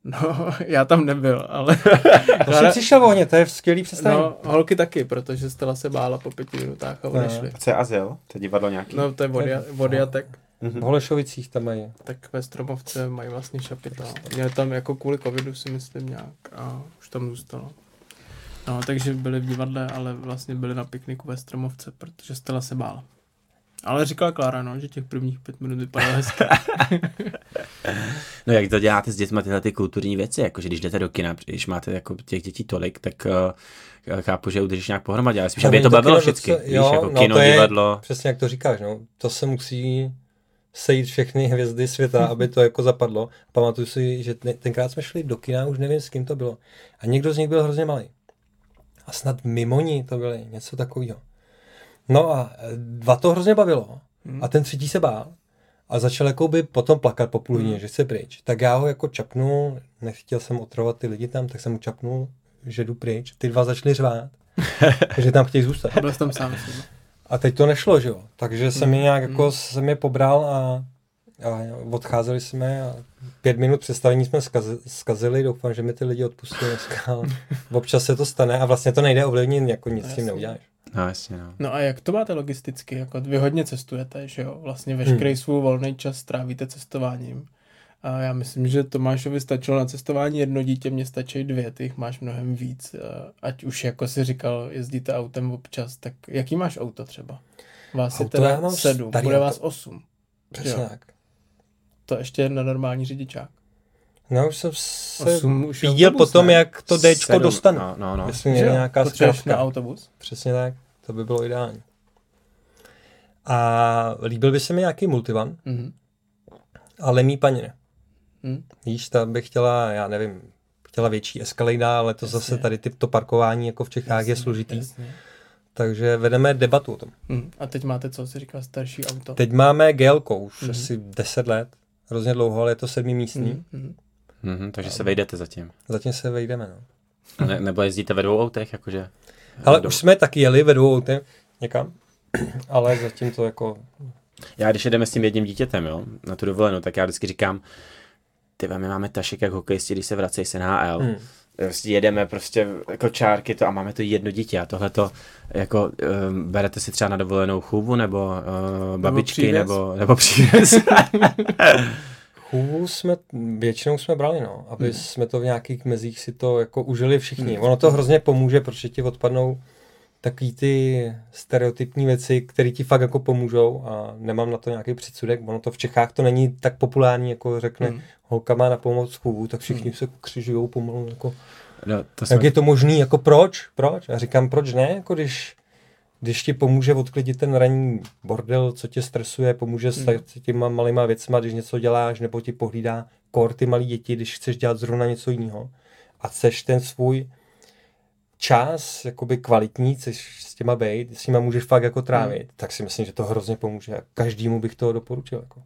No, já tam nebyl, ale... To jsem přišel ohně, to je skvělý představení. No, holky taky, protože Stella se bála po pěti minutách a odešli. Co je azyl? To je divadlo nějaký? No, to je Vodia- Vodiatek. V Holešovicích tam mají. Tak ve Stromovce mají vlastně šapitál. Měli tam jako kvůli covidu si myslím nějak a už tam zůstalo. No, takže byli v divadle, ale vlastně byli na pikniku ve Stromovce, protože Stella se bála. Ale říkala Klára, no, že těch prvních pět minut vypadalo hezky. No jak to děláte s dětmi tyhle ty kulturní věci, jakože když jdete do kina, když máte jako těch dětí tolik, tak uh, chápu, že udržíš nějak pohromadě, ale spíš, aby je to bavilo vždycky, docela- víš, jo, jako no, kino, to je- divadlo. Přesně jak to říkáš, no. To se musí sejít všechny hvězdy světa, aby to jako zapadlo. Pamatuju si, že ten- tenkrát jsme šli do kina, už nevím, s kým to bylo. A někdo z nich byl hrozně malý. A snad mimo ní to byly něco takového. No a e, dva to hrozně bavilo. A ten třetí se bál. A začal jako by potom plakat po půl hodině, že chce pryč. Tak já ho jako čapnul, nechtěl jsem otrovat ty lidi tam, tak jsem mu čapnul, že jdu pryč. Ty dva začali řvát, že tam chtějí zůstat. Byl jsem tam sám. A teď to nešlo, že jo? Takže jsem je nějak jako, jsem je pobral a, a odcházeli jsme a pět minut představení jsme zkazi, zkazili, doufám, že mi ty lidi odpustí dneska. Občas se to stane a vlastně to nejde ovlivnit, jako nic s tím neuděláš. No jasně, no. No a jak to máte logisticky? Jako vy hodně cestujete, že jo? Vlastně veškerý Hmm. svůj volný čas strávíte cestováním. A já myslím, že Tomášovi stačilo na cestování jedno dítě, mně stačí dvě, ty jich máš mnohem víc. A Ať už, jako si říkal, jezdíte autem občas, tak jaký máš auto třeba? Vás je Auto já teda mám sedm, bude auto. vás osm. Přesně tak. To ještě na normální řidičák. No už jsem se Osm už je viděl autobus, potom, ne? jak to Dčko dostane. No, no, no. Jestli Že je nějaká na autobus? Přesně tak. To by bylo ideální. A líbil by se mi nějaký multivan, Mhm. ale mý paní ne. Hm? Víš, ta by chtěla, já nevím, chtěla větší Escalade, ale to Jasně. zase tady ty, to parkování jako v Čechách je Jasně, složitý. jasně. Takže vedeme debatu o tom. Mhm. A teď máte, co jsi říkal, starší auto? Teď máme GL už Mhm. asi 10 let, hrozně dlouho, ale je to sedmimístný. Mhm, mhm. Mhm, takže se vejdete zatím. Zatím se vejdeme, no. Ne, nebo jezdíte ve dvou autech, jakože? Ale Do- už jsme taky jeli ve dvou autě někam, ale zatím to jako... Já když jedeme s tím jedním dítětem, jo, na tu dovolenou, tak já vždycky říkám, ty my máme tašek jak hokejisti, když se vracejí z NHL. Hmm. Prostě jedeme prostě jako čárky to a máme to jedno dítě a tohle to jako um, berete si třeba na dovolenou chůvu nebo uh, babičky nebo, nebo přívěs. Chůvu jsme, většinou jsme brali, no, aby Hmm. jsme to v nějakých mezích si to jako užili všichni. Ono to hrozně pomůže, protože ti odpadnou takový ty stereotypní věci, které ti fakt jako pomůžou a nemám na to nějaký předsudek. Ono to v Čechách to není tak populární, jako řekne Hmm. holka má na pomoc chůvu, tak všichni se křižují pomalu. Jako, no, to jak je to možný, jako proč? Proč? A říkám, proč ne? Jako když, když ti pomůže odklidit ten ranní bordel, co tě stresuje, pomůže s Hmm. těma malýma věcma, když něco děláš, nebo ti pohlídá kor ty malí děti, když chceš dělat zrovna něco jiného. A chceš ten svůj čas, jakoby kvalitní, chceš s těma být, s nima můžeš fakt jako trávit, Hmm. tak si myslím, že to hrozně pomůže. A každému bych to doporučil. Jako.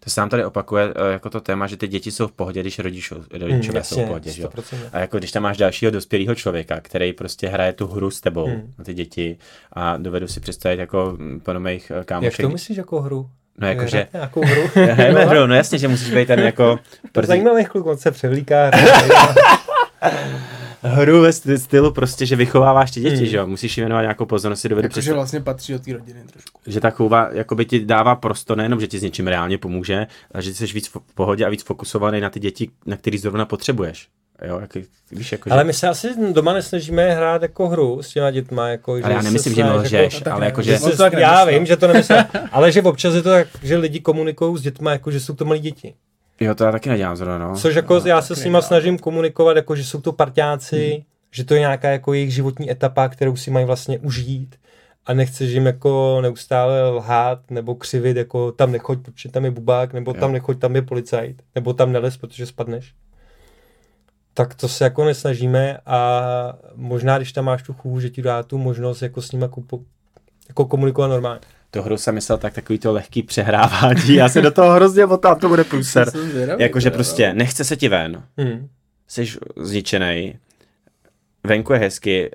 To se nám tady opakuje uh, jako to téma, že ty děti jsou v pohodě, když rodičů, rodičové Hmm, jsou v pohodě. Že? jo. 100%. A jako když tam máš dalšího dospělého člověka, který prostě hraje tu hru s tebou, Hmm. hmm. ty děti, a dovedu si představit jako mm, plno mých eh, Jak kámošek. to myslíš jako hru? No Hrát nějakou hru? hrajeme hru, no jasně, že musíš být ten jako, Zajímavý kluk, on se převlíká. hru ve st- stylu prostě, že vychováváš ty děti, Hmm. že jo, musíš jim věnovat nějakou pozornost, si dovedu Jakože představit, vlastně patří do té rodiny trošku. že ta chůva jakoby ti dává prostor, nejenom, že ti s něčím reálně pomůže, ale že jsi víc v pohodě a víc fokusovaný na ty děti, na který zrovna potřebuješ. Jo, jak, víš, jako, Ale že, my se asi doma nesnažíme hrát jako hru s těma dětma. Jako, ale já se nemyslím, že lžeš, No tak ale ne, jako, že že, se, to tak já vím, že to nemyslím, ale že občas je to tak, že lidi komunikují s dětma, jako že jsou to malí děti. Jo, to já taky nedělám zrovna, no. Což jako já se s nima nedělám. snažím komunikovat, jako že jsou to parťáci, že to je nějaká jako jejich životní etapa, kterou si mají vlastně užít a nechceš jim jako neustále lhát nebo křivit, jako tam nechoď, protože tam je bubák, nebo Jo. tam nechoď, tam je policajt, nebo tam nelez, protože spadneš. Tak to se jako nesnažíme a možná, když tam máš tu chůvu, že ti dá tu možnost jako s nima kupo, jako komunikovat normálně. Tu hru jsem myslel tak takový to lehký přehrávání, já se do toho hrozně motám, to bude průser. Zvědavý, Jakože prostě nechce se ti ven, Hmm. jsi zničenej, venku je hezky,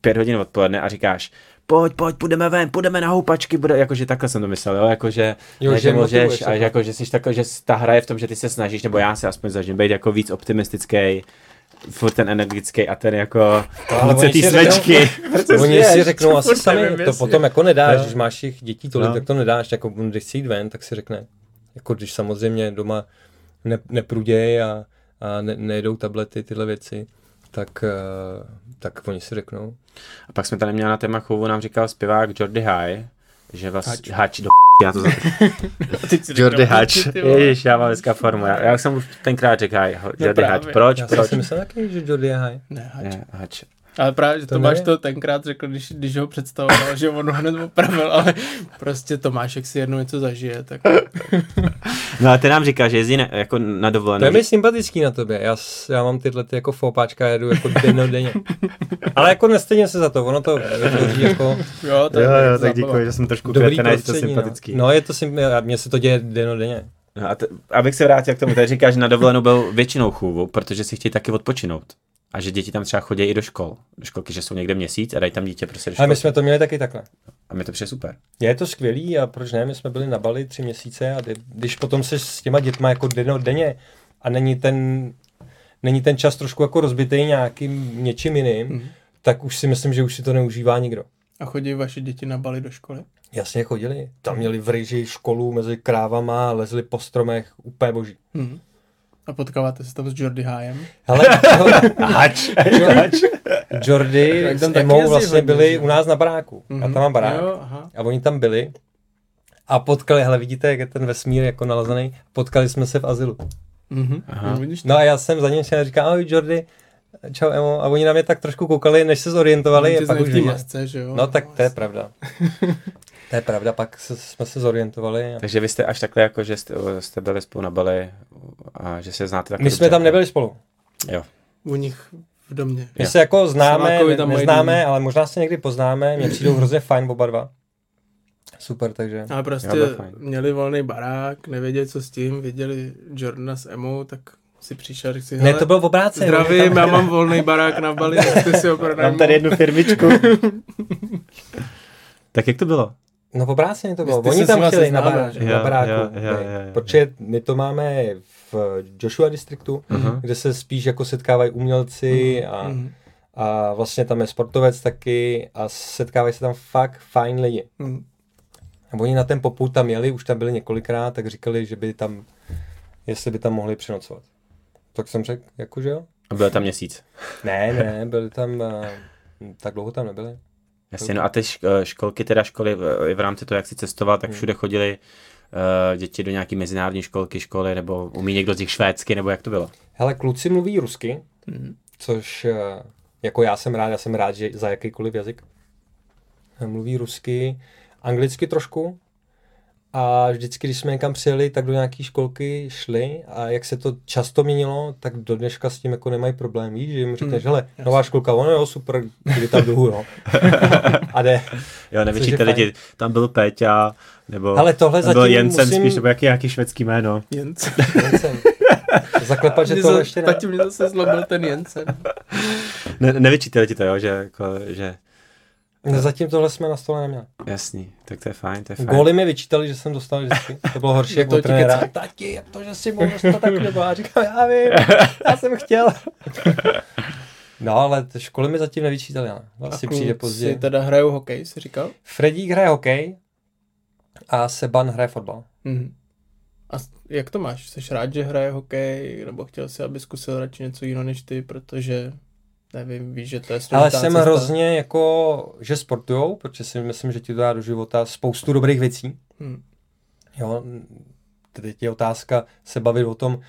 pět hodin odpoledne a říkáš, pojď, pojď, půjdeme ven, půjdeme na houpačky, bude, jakože takhle jsem to myslel, jo, jakože, Jo, ne, že můžeš, a fakt. jako, že jsi takový, že ta hra je v tom, že ty se snažíš, nebo já se aspoň snažím být jako víc optimistický, furt ten energický a ten jako vůdce si smečky. Oni si řeknou asi sami, nevím, to jestli- potom jako nedáš, Jo. když máš jich dětí tolik, No. tak to nedáš, jako když si jít ven, tak si řekne, jako když samozřejmě doma ne, neprudějí a, a ne, nejedou tablety, tyhle věci, tak, eh, tak oni si řeknou. A pak jsme tady měli na téma chovu, nám říkal zpěvák Jordy High, že vlastně Hač. do já to za... Jordy vole. ježiš, já mám dneska formu, já, já jsem už tenkrát řekl Jordy Hač, právě. proč, Já jsem proč? si myslel taky, že Jordy je high. Ne, hač. Ale právě, že To Tomáš nevím. to tenkrát řekl, když, když ho představoval, že on ho hned opravil, ale prostě Tomášek si jednou něco zažije, tak No a ty nám říká, že jezdí ne, jako na To dovolenou. je mi sympatický na tobě, já, já mám tyhle ty jako fopáčka, jedu jako denně. Ale jako nestejně se za to, ono to vytvoří jako jo, to Jo, jo, tak děkuji, že jsem trošku dobrý kretený, je to prostředí. sympatický. No. no je to sympatický, mně se to děje denně. No a t- abych se vrátil k tomu, tady říkáš, že na dovolenou byl většinou chůvu, protože si chtějí taky odpočinout. A že děti tam třeba chodí i do škol. Do školky, že jsou někde měsíc a dají tam dítě prostě do Ale školky. my jsme to měli taky takhle. A mi to přijde super. Je to skvělý a proč ne, my jsme byli na Bali tři měsíce a kdy- když potom se s těma dětma jako den denně a není ten, není ten čas trošku jako rozbitý nějakým něčím jiným, Mhm. tak už si myslím, že už si to neužívá nikdo. A chodí vaše děti na Bali do školy? Jasně chodili. Tam měli v ryži školu mezi krávama, lezli po stromech, úplně boží. Mhm. A potkáváte se tam s Jordy Hájem? Hele, hač, hač. Jordy tam s Emou vlastně byli u nás na baráku. Já tam mám barák. Jo, aha. A oni tam byli a potkali, hele vidíte, jak je ten vesmír jako nalazený, potkali jsme se v azylu. Mhm. No, vidíš to? No a já jsem za ním šel a říkal, ahoj Jordy, čau Emo, a oni na mě tak trošku koukali, než se zorientovali a pak už masce, že jo? No tak to je pravda. to je pravda, pak se, jsme se zorientovali. A... Takže vy jste až takhle jako, že jste, jste byli spolu na Bali a že se znáte takhle My jsme dobře. tam nebyli spolu. Jo. U nich v domě. My se jako známe, ne, tam neznáme, dům. ale možná se někdy poznáme, mě přijdou hrozně fajn oba dva. Super, takže. Ale prostě Jo, měli volný barák, nevěděli, co s tím, viděli Jordana s Emou, tak si přišel, řekl si, Ne, to bylo v obráceně. zdravím, já mám volný barák na Bali, tak si ho. Mám tady jednu firmičku. tak jak to bylo? No v obráceně to bylo. Oni tam chtěli na, bará, že? na baráku. jo, jo, ne. jo, jo. Protože my to máme v Joshua distriktu, Mhm. kde se spíš jako setkávají umělci a, Mhm. a vlastně tam je sportovec taky a setkávají se tam fakt fajn lidi. A oni na ten poput tam jeli, už tam byli několikrát, tak říkali, že by tam, jestli by tam mohli přenocovat. Tak jsem řekl, jakože jo. A byl tam měsíc. Ne, ne, byli tam, uh, tak dlouho tam nebyli. Jasně, no a ty šk- školky, teda školy, v- i v rámci toho, jak si cestoval, tak všude chodili uh, děti do nějaký mezinárodní školky, školy, nebo umí někdo z nich švédsky, nebo jak to bylo? Hele, kluci mluví rusky, Mhm. což eh, jako já jsem rád, já jsem rád, že za jakýkoliv jazyk. Mluví rusky, anglicky trošku a vždycky, když jsme někam přijeli, tak do nějaké školky šli a jak se to často měnilo, tak do dneška s tím jako nemají problém, víš, že jim řekneš, Hmm, hele, nová školka, ono jo, super, kdy tam jdu, jo. a jde. Jo, nevyčíte lidi, tam byl Péťa, nebo Ale tohle tam byl zatím Jensen musím- spíš, nebo jaký, jaký švédský jméno. Jensen. Jensen. Zaklepat, že za- ještě ne. Tati mě zase zlobil ten Jensen. Ne, nevyčíte lidi to, jo, že, jako, že No, Zatím tohle jsme na stole neměli. jasný, tak to je fajn, to je fajn. Góly mi vyčítali, že jsem dostal vždycky. To bylo horší jak to trenéra. kecali. Tati, jak to, že si mohl dostat tak nebo? A říkám, já vím, já jsem chtěl. No, ale ty školy mi zatím nevyčítali. ale to Asi přijde později. teda hrajou hokej, jsi říkal? Fredík hraje hokej a Seban hraje fotbal. Mhm. A jak to máš? Jsi rád, že hraje hokej, nebo chtěl jsi, aby zkusil radši něco jiného než ty, protože nevím, víš, že to je Ale jsem cesta. hrozně jako, že sportujou, protože si myslím, že ti to dá do života spoustu dobrých věcí. Hm. Jo, teď je otázka se bavit o tom, uh,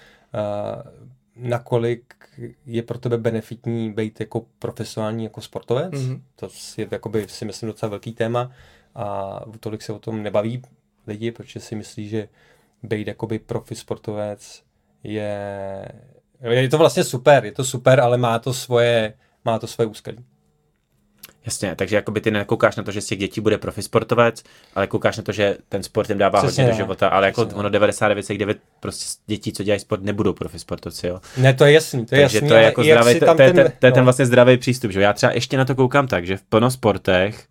nakolik je pro tebe benefitní být jako profesionální jako sportovec. Mhm. To je jakoby, si myslím docela velký téma a tolik se o tom nebaví lidi, protože si myslí, že být jakoby profi sportovec je, je to vlastně super, je to super, ale má to svoje, má to svoje úskalí. Jasně, takže jakoby ty nekoukáš na to, že z těch dětí bude profi sportovec, ale koukáš na to, že ten sport jim dává Přesně hodně do života, ale jako Přesně ono 99,9 prostě dětí, co dělají sport, nebudou profi sportovci, jo. Ne, to je jasný, to je Takže jasný, to je jako jak zdravý, to, to, je, ten- to je ten no. vlastně zdravý přístup, že jo. Já třeba ještě na to koukám tak, že v plno sportech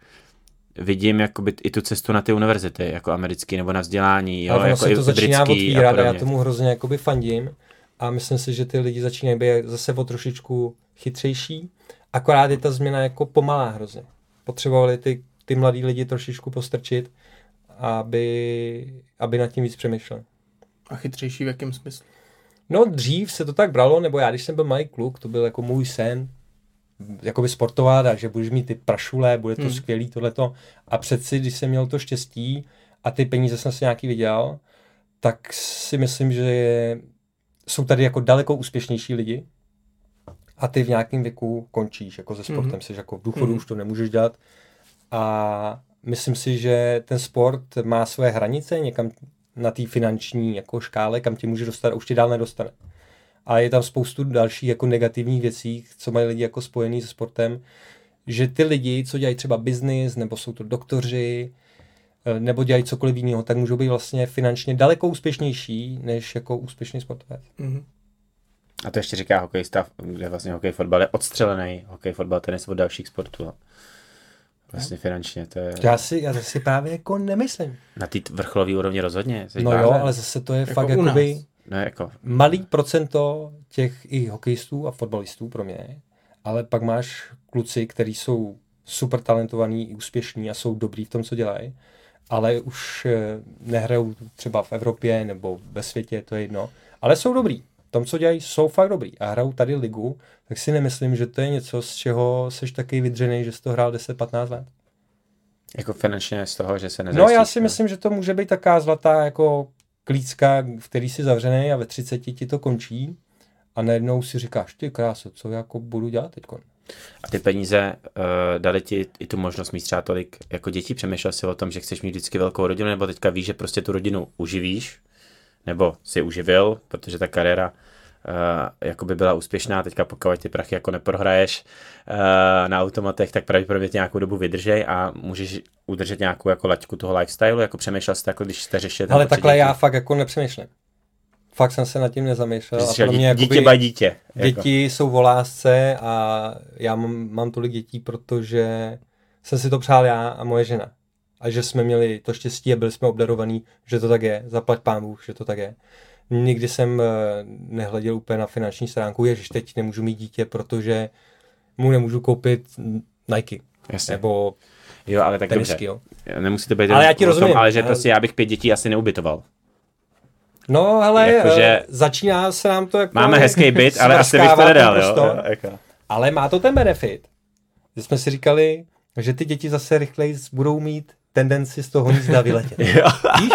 vidím jakoby i tu cestu na ty univerzity, jako americký, nebo na vzdělání, jo, ale jako se i to začíná britský otvírat a, já podobně. tomu hrozně jakoby fandím a myslím si, že ty lidi začínají být zase o trošičku chytřejší, akorát je ta změna jako pomalá hrozně. Potřebovali ty, ty mladí lidi trošičku postrčit, aby, aby nad tím víc přemýšleli. A chytřejší v jakém smyslu? No dřív se to tak bralo, nebo já když jsem byl malý kluk, to byl jako můj sen, jakoby sportovat a že budeš mít ty prašule, bude to Hmm. skvělý tohleto. A přeci, když jsem měl to štěstí a ty peníze jsem si nějaký vydělal, tak si myslím, že je, jsou tady jako daleko úspěšnější lidi a ty v nějakém věku končíš jako se sportem, Mhm. jsi jako v důchodu, Mhm. už to nemůžeš dělat. A myslím si, že ten sport má své hranice někam na té finanční jako škále, kam tě může dostat a už tě dál nedostane. A je tam spoustu dalších jako negativních věcí, co mají lidi jako spojený se sportem, že ty lidi, co dělají třeba biznis, nebo jsou to doktoři, nebo dělají cokoliv jiného, tak můžou být vlastně finančně daleko úspěšnější než jako úspěšný sportovec. Mhm. A to ještě říká hokejista, kde vlastně hokej fotbal je odstřelený, hokej fotbal tenis od dalších sportů. Vlastně finančně, to je Já si, já si právě jako nemyslím. na té vrcholové úrovni rozhodně. jsi No jo, ale zase to je Jako fakt jakoby. No jako, malý procento těch i hokejistů a fotbalistů pro mě, ale pak máš kluci, kteří jsou super talentovaný, úspěšní a jsou dobrý v tom, co dělají, ale už eh, nehrajou třeba v Evropě nebo ve světě, to je jedno, ale jsou dobrý. V tom, co dělají, jsou fakt dobrý a hrajou tady ligu, tak si nemyslím, že to je něco, z čeho jsi taky vydřený, že jsi to hrál 10-15 let. Jako finančně z toho, že se nezajistíš. No já si myslím, že to může být taká zlatá jako klícka, v který si zavřený a ve 30 ti to končí a najednou si říkáš, ty kráso, co jako budu dělat teď? A ty peníze uh, dali ti i tu možnost mít třeba tolik jako dětí? Přemýšlel jsi o tom, že chceš mít vždycky velkou rodinu, nebo teďka víš, že prostě tu rodinu uživíš, nebo si uživil, protože ta kariéra uh, jako by byla úspěšná, teďka pokud ty prachy jako neprohraješ uh, na automatech, tak pravděpodobně nějakou dobu vydržej a můžeš udržet nějakou jako laťku toho lifestyle, jako přemýšlel jsi takhle, když jste řešili Ale takhle já fakt jako nepřemýšlím. Fakt jsem se nad tím nezamýšlel. A pro mě dítě by dítě. Děti jako. jsou v lásce a já mám, mám tolik dětí, protože jsem si to přál já a moje žena. A že jsme měli to štěstí a byli jsme obdarovaní, že to tak je. Zaplať pán Bůh, že to tak je. Nikdy jsem eh, nehleděl úplně na finanční stránku, ježiš, teď nemůžu mít dítě, protože mu nemůžu koupit Nike. Jasně. Nebo Jo, ale tak tenisky, dobře. Jo. Nemusíte být ale já ti rozumím. Tom, ale že prostě já bych pět dětí asi neubytoval. No, hele, jako, že začíná se nám to jako... Máme hezký byt, ale asi bych to nedal, jo. jo jako. Ale má to ten benefit. Že jsme si říkali, že ty děti zase rychleji budou mít tendenci z toho hnízda vyletět. Víš?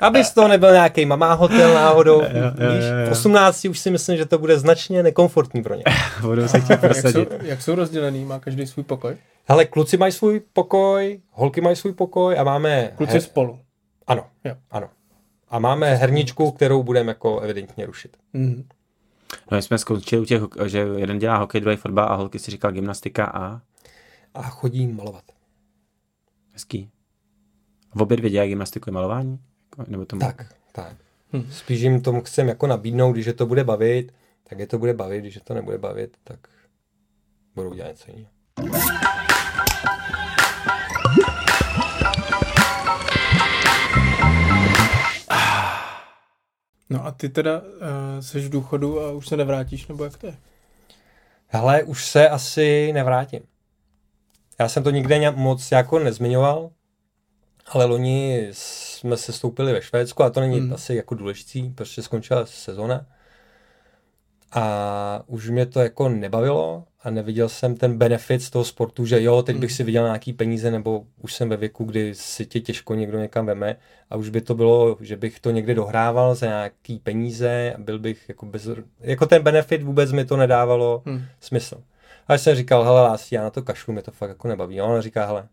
Aby z toho nebyl nějaký mamá hotel náhodou. Jo, jo, víš? V 18 už si myslím, že to bude značně nekomfortní pro ně. Budou se chtít prosadit. Jak jsou, jak jsou rozdělený? Má každý svůj pokoj? Hele, kluci mají svůj pokoj, holky mají svůj pokoj a máme... Kluci her... spolu. Ano, jo. ano. A máme herničku, kterou budeme jako evidentně rušit. Mm-hmm. No, my jsme skončili u těch, že jeden dělá hokej, druhý fotbal a holky si říkal gymnastika a... A chodí malovat. Hezký. V obě dvě dělají gymnastiku a malování? Nebo tomu... Tak, tak. Hm. Spíš jim tomu chcem jako nabídnout, když je to bude bavit, tak je to bude bavit, když je to nebude bavit, tak budou dělat něco jiného. No a ty teda uh, jsi v důchodu a už se nevrátíš, nebo jak to je? Hele, už se asi nevrátím. Já jsem to nikde moc jako nezmiňoval, ale loni jsme se stoupili ve Švédsku a to není hmm. asi jako důležitý, protože skončila sezona. A už mě to jako nebavilo a neviděl jsem ten benefit z toho sportu, že jo, teď bych hmm. si viděl nějaký peníze, nebo už jsem ve věku, kdy si tě těžko někdo někam veme a už by to bylo, že bych to někde dohrával za nějaký peníze a byl bych jako bez... Jako ten benefit vůbec mi to nedávalo hmm. smysl. A jsem říkal, hele, lásí, já na to kašlu, mě to fakt jako nebaví. A on říká, hele,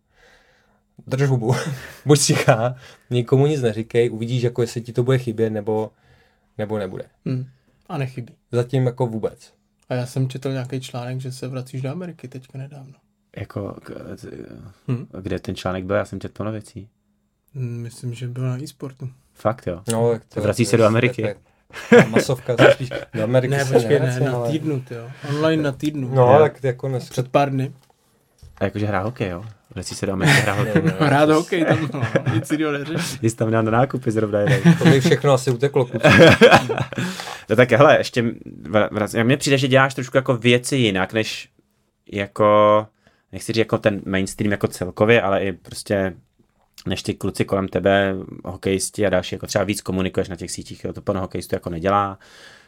drž hubu, buď tichá, nikomu nic neříkej, uvidíš, jako jestli ti to bude chybět, nebo, nebo nebude. Hmm. A nechybí. Zatím jako vůbec. A já jsem četl nějaký článek, že se vracíš do Ameriky teďka nedávno. Jako, hmm? kde ten článek byl? Já jsem četl plno věcí. Hmm, myslím, že byl na e-sportu. Fakt jo. No, tak to, Vrací se do Ameriky. Tak, tak, masovka, to spíš do Ameriky ne, počkej, ne, na ale... týdnu, jo. Online na týdnu. No, je. tak jako dnes... Před pár dny. A jakože hrá hokej, jo? Vrací se do Ameriky hrát hokej. Hrát hokej tam, no, nic jiného neřeší. Jsi tam měl na nákupy zrovna jeden. To by všechno asi uteklo. no tak hele, ještě, mně přijde, že děláš trošku jako věci jinak, než jako, nechci říct jako ten mainstream jako celkově, ale i prostě než ty kluci kolem tebe, hokejisti a další, jako třeba víc komunikuješ na těch sítích, jo, to plno hokejistů jako nedělá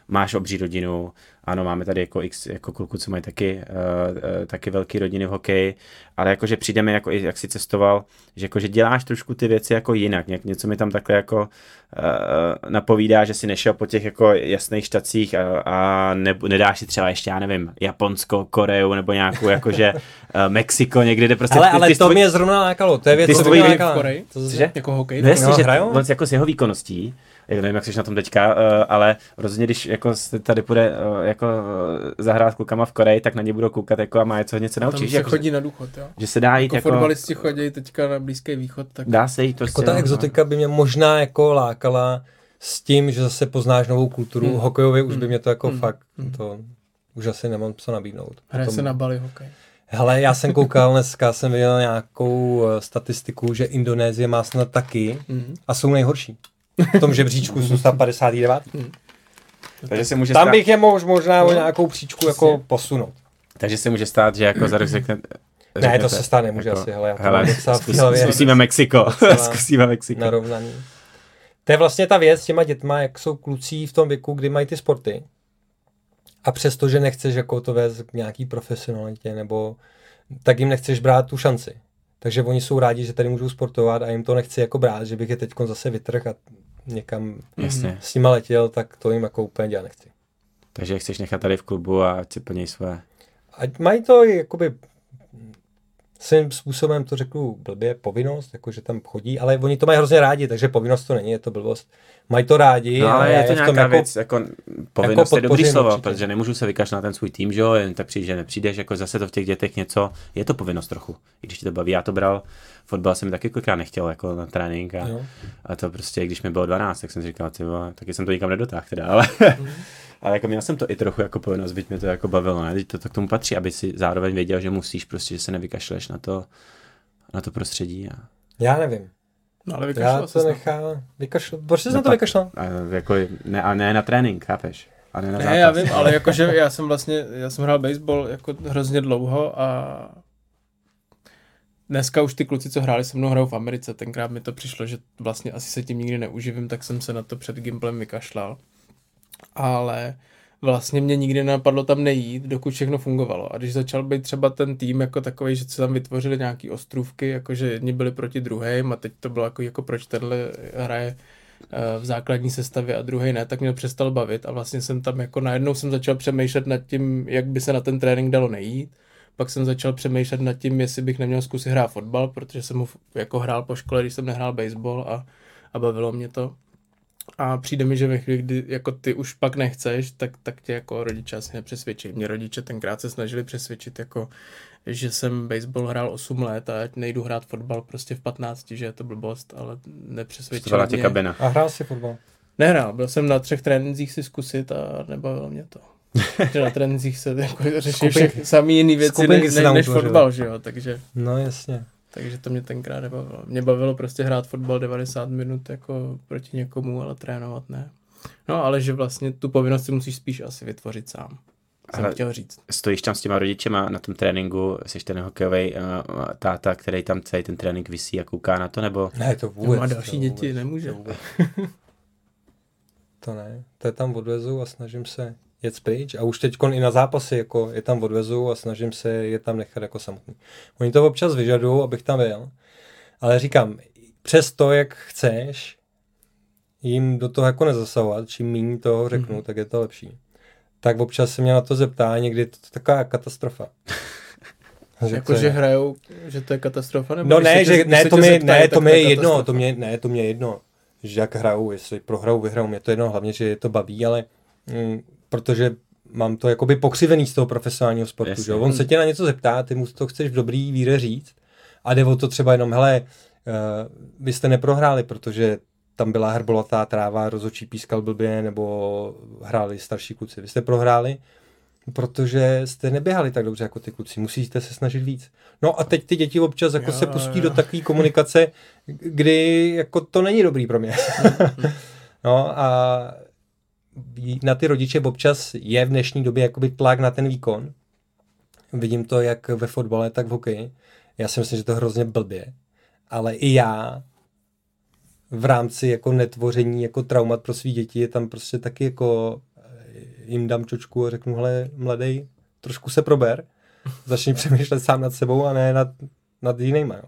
máš obří rodinu, ano, máme tady jako x jako kluků, co mají taky, uh, uh, taky velké rodiny v hokeji, ale jakože přijdeme, jako, jak si cestoval, že jakože děláš trošku ty věci jako jinak, Ně, něco mi tam takhle jako uh, napovídá, že si nešel po těch jako jasných štacích a, a ne, nedáš si třeba ještě, já nevím, Japonsko, Koreu nebo nějakou jakože uh, Mexiko někdy, kde prostě... Ale, ty, ale ty to tvoj... mě zrovna lákalo, to je věc, co mě Koreji? Jako hokej? No jasně, no, že jako s jeho výkonností, já nevím, jak jsi na tom teďka, eh, ale rozhodně, když jako tady bude eh, jako eh, zahrát klukama v Koreji, tak na ně budou koukat jako a má něco, něco naučit. Tam se jako, chodí na důchod, jo. Že se dá jít jako... jako fotbalisti chodí teďka na Blízký východ, tak... Dá se jít prostě. Jako ta no. exotika by mě možná jako lákala s tím, že zase poznáš novou kulturu. Hmm. Hokejově už by hmm. mě to jako hmm. fakt, hmm. to už asi nemám co nabídnout. Hraje se na Bali hokej. Hele, já jsem koukal dneska, jsem viděl nějakou statistiku, že Indonésie má snad taky mm. a jsou nejhorší. V tom žebříčku tam 59. Hmm. Takže se může Tam stát... bych je mohl možná o nějakou příčku jako posunout. Takže se může stát, že jako za rok řekne, Ne, to se stát nemůže jako, asi, hele, já to hele, docela v zkus, hlavě zkusíme Mexiko, zkusíme Mexiko. narovnaný. To je vlastně ta věc s těma dětma, jak jsou kluci v tom věku, kdy mají ty sporty. A přesto, že nechceš jako to vést k nějaký profesionalitě, nebo tak jim nechceš brát tu šanci. Takže oni jsou rádi, že tady můžou sportovat a jim to nechci jako brát, že bych je teď zase vytrh a někam Jasně. s nima letěl, tak to jim jako úplně dělat nechci. Takže chceš nechat tady v klubu a ať si plněj své. Ať mají to jakoby svým způsobem to řeknu blbě, povinnost, jako že tam chodí, ale oni to mají hrozně rádi, takže povinnost to není, je to blbost. Mají to rádi, No ale je to nějaká jako, věc, jako povinnost je dobrý slovo, určitě. protože nemůžu se vykašlat na ten svůj tým, že jo, jen tak přijde, že nepřijdeš, jako zase to v těch dětech něco, je to povinnost trochu, i když ti to baví, já to bral, fotbal jsem taky kolikrát nechtěl jako na trénink a, Jo. a to prostě, když mi bylo 12, tak jsem si říkal, ty vole, taky jsem to nikam nedotáhl teda, ale, Mhm. ale jako měl jsem to i trochu jako povinnost, byť mě to jako bavilo, ne, Teď to, to k tomu patří, aby si zároveň věděl, že musíš prostě, že se nevykašleš na to, na to prostředí a, já nevím, No ale já to nechám, vykašl, proč jsi se na to pak- vykašlal? a jako ne, a ne na trénink, chápeš? A ne na Ne, zápas. já vím, ale jakože já jsem vlastně, já jsem hrál baseball jako hrozně dlouho a dneska už ty kluci, co hráli se mnou, hrajou v Americe. Tenkrát mi to přišlo, že vlastně asi se tím nikdy neuživím, tak jsem se na to před Gimplem vykašlal. Ale vlastně mě nikdy nenapadlo tam nejít, dokud všechno fungovalo. A když začal být třeba ten tým jako takový, že se tam vytvořili nějaký ostrůvky, jakože jedni byli proti druhým a teď to bylo jako, jako proč tenhle hraje eh, v základní sestavě a druhý ne, tak mě to přestalo bavit a vlastně jsem tam jako najednou jsem začal přemýšlet nad tím, jak by se na ten trénink dalo nejít. Pak jsem začal přemýšlet nad tím, jestli bych neměl zkusit hrát fotbal, protože jsem ho jako hrál po škole, když jsem nehrál baseball a, a bavilo mě to. A přijde mi, že ve chvíli, kdy jako ty už pak nechceš, tak, tak tě jako rodiče asi nepřesvědčí. Mě rodiče tenkrát se snažili přesvědčit, jako, že jsem baseball hrál 8 let a ať nejdu hrát fotbal prostě v 15, že je to blbost, ale tě mě. kabina. A hrál si fotbal. Nehrál, byl jsem na třech trénincích si zkusit a nebavilo mě to. že na trénincích se jako řeší Skupinky. všech samý jiný věci Skupinky než, než utvořily. fotbal, že jo, takže, No jasně. Takže to mě tenkrát nebavilo. Mě bavilo prostě hrát fotbal 90 minut jako proti někomu, ale trénovat ne. No ale že vlastně tu povinnost si musíš spíš asi vytvořit sám. Jsem Ale- chtěl říct. Stojíš tam s těma rodičema na tom tréninku, jsi ten hokejový uh, táta, který tam celý ten trénink vysí a kouká na to, nebo Ne, to vůbec. má další to děti, vůbec, nemůže. To, vůbec. to ne, to je tam odvezu a snažím se jet pryč a už teď i na zápasy jako je tam odvezu a snažím se je tam nechat jako samotný. Oni to občas vyžadují, abych tam byl, ale říkám, přes to, jak chceš jim do toho jako nezasahovat, čím méně toho řeknu, mm-hmm. tak je to lepší. Tak občas se mě na to zeptá, někdy je to taková katastrofa. Že Jako, to že hrajou, že to je katastrofa? Nebo No ne, tě- že, ne, to mi, zeptají, ne, to mi je jedno, katastrofa. to mě, ne, to mě je jedno, že jak hrajou, jestli prohrajou, vyhrajou, mě to jedno, hlavně, že je to baví, ale mm, protože mám to jakoby pokřivený z toho profesionálního sportu, Jasně. že? On se tě na něco zeptá, ty mu to chceš v dobrý víře říct a jde o to třeba jenom, hele, uh, vy jste neprohráli, protože tam byla hrbolatá tráva, rozočí pískal blbě, nebo hráli starší kluci. Vy jste prohráli, protože jste neběhali tak dobře jako ty kluci, musíte se snažit víc. No a teď ty děti občas jako Jo, se pustí jo. do takové komunikace, kdy jako to není dobrý pro mě. no a na ty rodiče občas je v dnešní době jakoby tlak na ten výkon. Vidím to jak ve fotbale, tak v hokeji. Já si myslím, že to hrozně blbě. Ale i já v rámci jako netvoření jako traumat pro svý děti je tam prostě taky jako eh, jim dám čočku a řeknu, hele, mladej, trošku se prober, začni přemýšlet sám nad sebou a ne nad, nad jinýma, jo.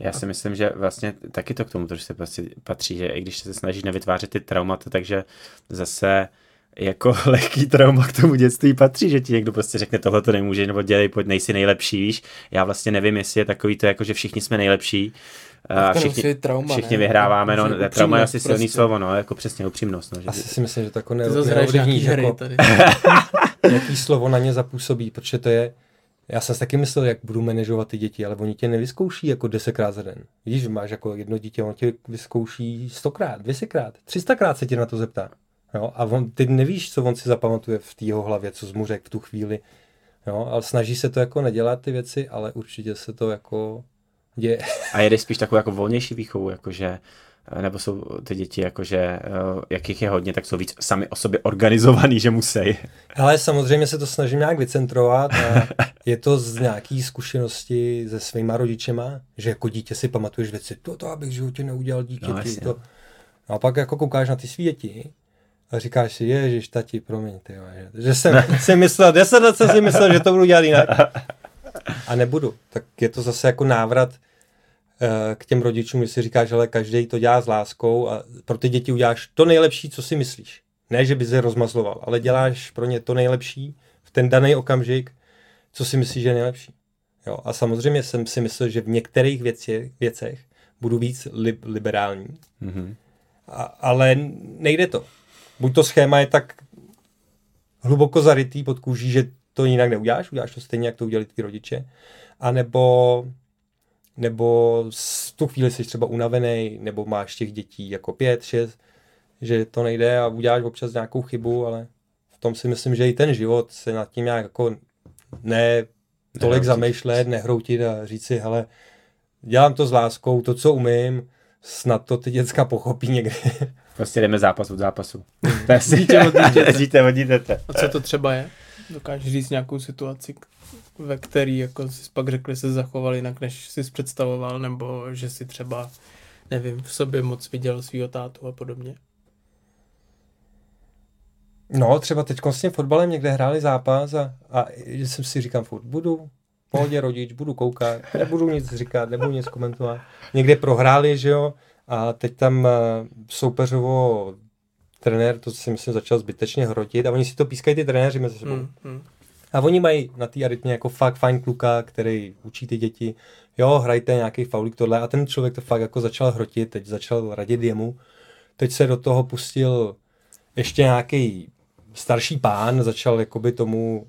Já si myslím, že vlastně taky to k tomu trošku se patří, patří, že i když se snažíš nevytvářet ty traumata, takže zase jako lehký trauma k tomu dětství patří, že ti někdo prostě řekne tohle to nemůže, nebo dělej, pojď, nejsi nejlepší, víš. Já vlastně nevím, jestli je takový to, jako že všichni jsme nejlepší. A všichni, trauma, všichni ne? vyhráváme, no, Může trauma je asi upřímnost silný prostě. slovo, no, jako přesně upřímnost, no, že Asi si myslím, že to jako neovlivníš, hry jako, tady. jaký slovo na ně zapůsobí, protože to je, já jsem si taky myslel, jak budu manažovat ty děti, ale oni tě nevyzkouší jako desetkrát za den. Víš, máš jako jedno dítě, on tě vyzkouší stokrát, dvěsekrát, třistakrát se tě na to zeptá. Jo? A on, ty nevíš, co on si zapamatuje v té hlavě, co mu řekl v tu chvíli. Jo? Ale snaží se to jako nedělat ty věci, ale určitě se to jako děje. A jedeš spíš takovou jako volnější výchovu, jakože nebo jsou ty děti, jakože, eh, jakých je hodně, tak jsou víc sami o sobě organizovaný, že musí. Ale samozřejmě se to snažím nějak vycentrovat a je to z nějaký zkušenosti se svýma rodičema, že jako dítě si pamatuješ věci, to, to abych v životě neudělal díky No, no, jasně. to. A pak jako koukáš na ty svý děti a říkáš si, ježiš, tati, promiň, ty, že, že jsem si myslel, deset let jsem si myslel, že to budu dělat jinak. A nebudu. Tak je to zase jako návrat eh, k těm rodičům, když si říkáš, ale každý to dělá s láskou a pro ty děti uděláš to nejlepší, co si myslíš. Ne, že bys je rozmazloval, ale děláš pro ně to nejlepší v ten daný okamžik, co si myslíš, že je nejlepší. Jo, a samozřejmě jsem si myslel, že v některých věci, věcech budu víc li, liberální, Mhm. a, ale nejde to. Buď to schéma je tak hluboko zarytý pod kůží, že to jinak neuděláš, uděláš to stejně, jak to udělali tví rodiče, anebo nebo v tu chvíli jsi třeba unavený, nebo máš těch dětí jako pět, šest, že to nejde a uděláš občas nějakou chybu, ale v tom si myslím, že i ten život se nad tím nějak jako ne tolik Nehroutit. zamýšlet, nehroutit a říct si, hele, dělám to s láskou, to, co umím, snad to ty děcka pochopí někdy. Prostě jdeme zápas od zápasu. Je Dítě od dítěte. Dítě od dítěte. A co to třeba je? Dokážeš říct nějakou situaci, ve který jako jsi pak řekli, se zachoval jinak, než jsi představoval, nebo že si třeba, nevím, v sobě moc viděl svýho tátu a podobně? No, třeba teď s tím fotbalem někde hráli zápas a, a že jsem si říkám, furt budu v pohodě rodič, budu koukat, nebudu nic říkat, nebudu nic komentovat. Někde prohráli, že jo, a teď tam eh, soupeřovo trenér, to si myslím, začal zbytečně hrotit a oni si to pískají ty trenéři mezi sebou. Hmm, hmm. A oni mají na té arytmě jako fakt fajn kluka, který učí ty děti, jo, hrajte nějaký faulík tohle. A ten člověk to fakt jako začal hrotit, teď začal radit jemu, teď se do toho pustil ještě nějaký starší pán, začal jakoby tomu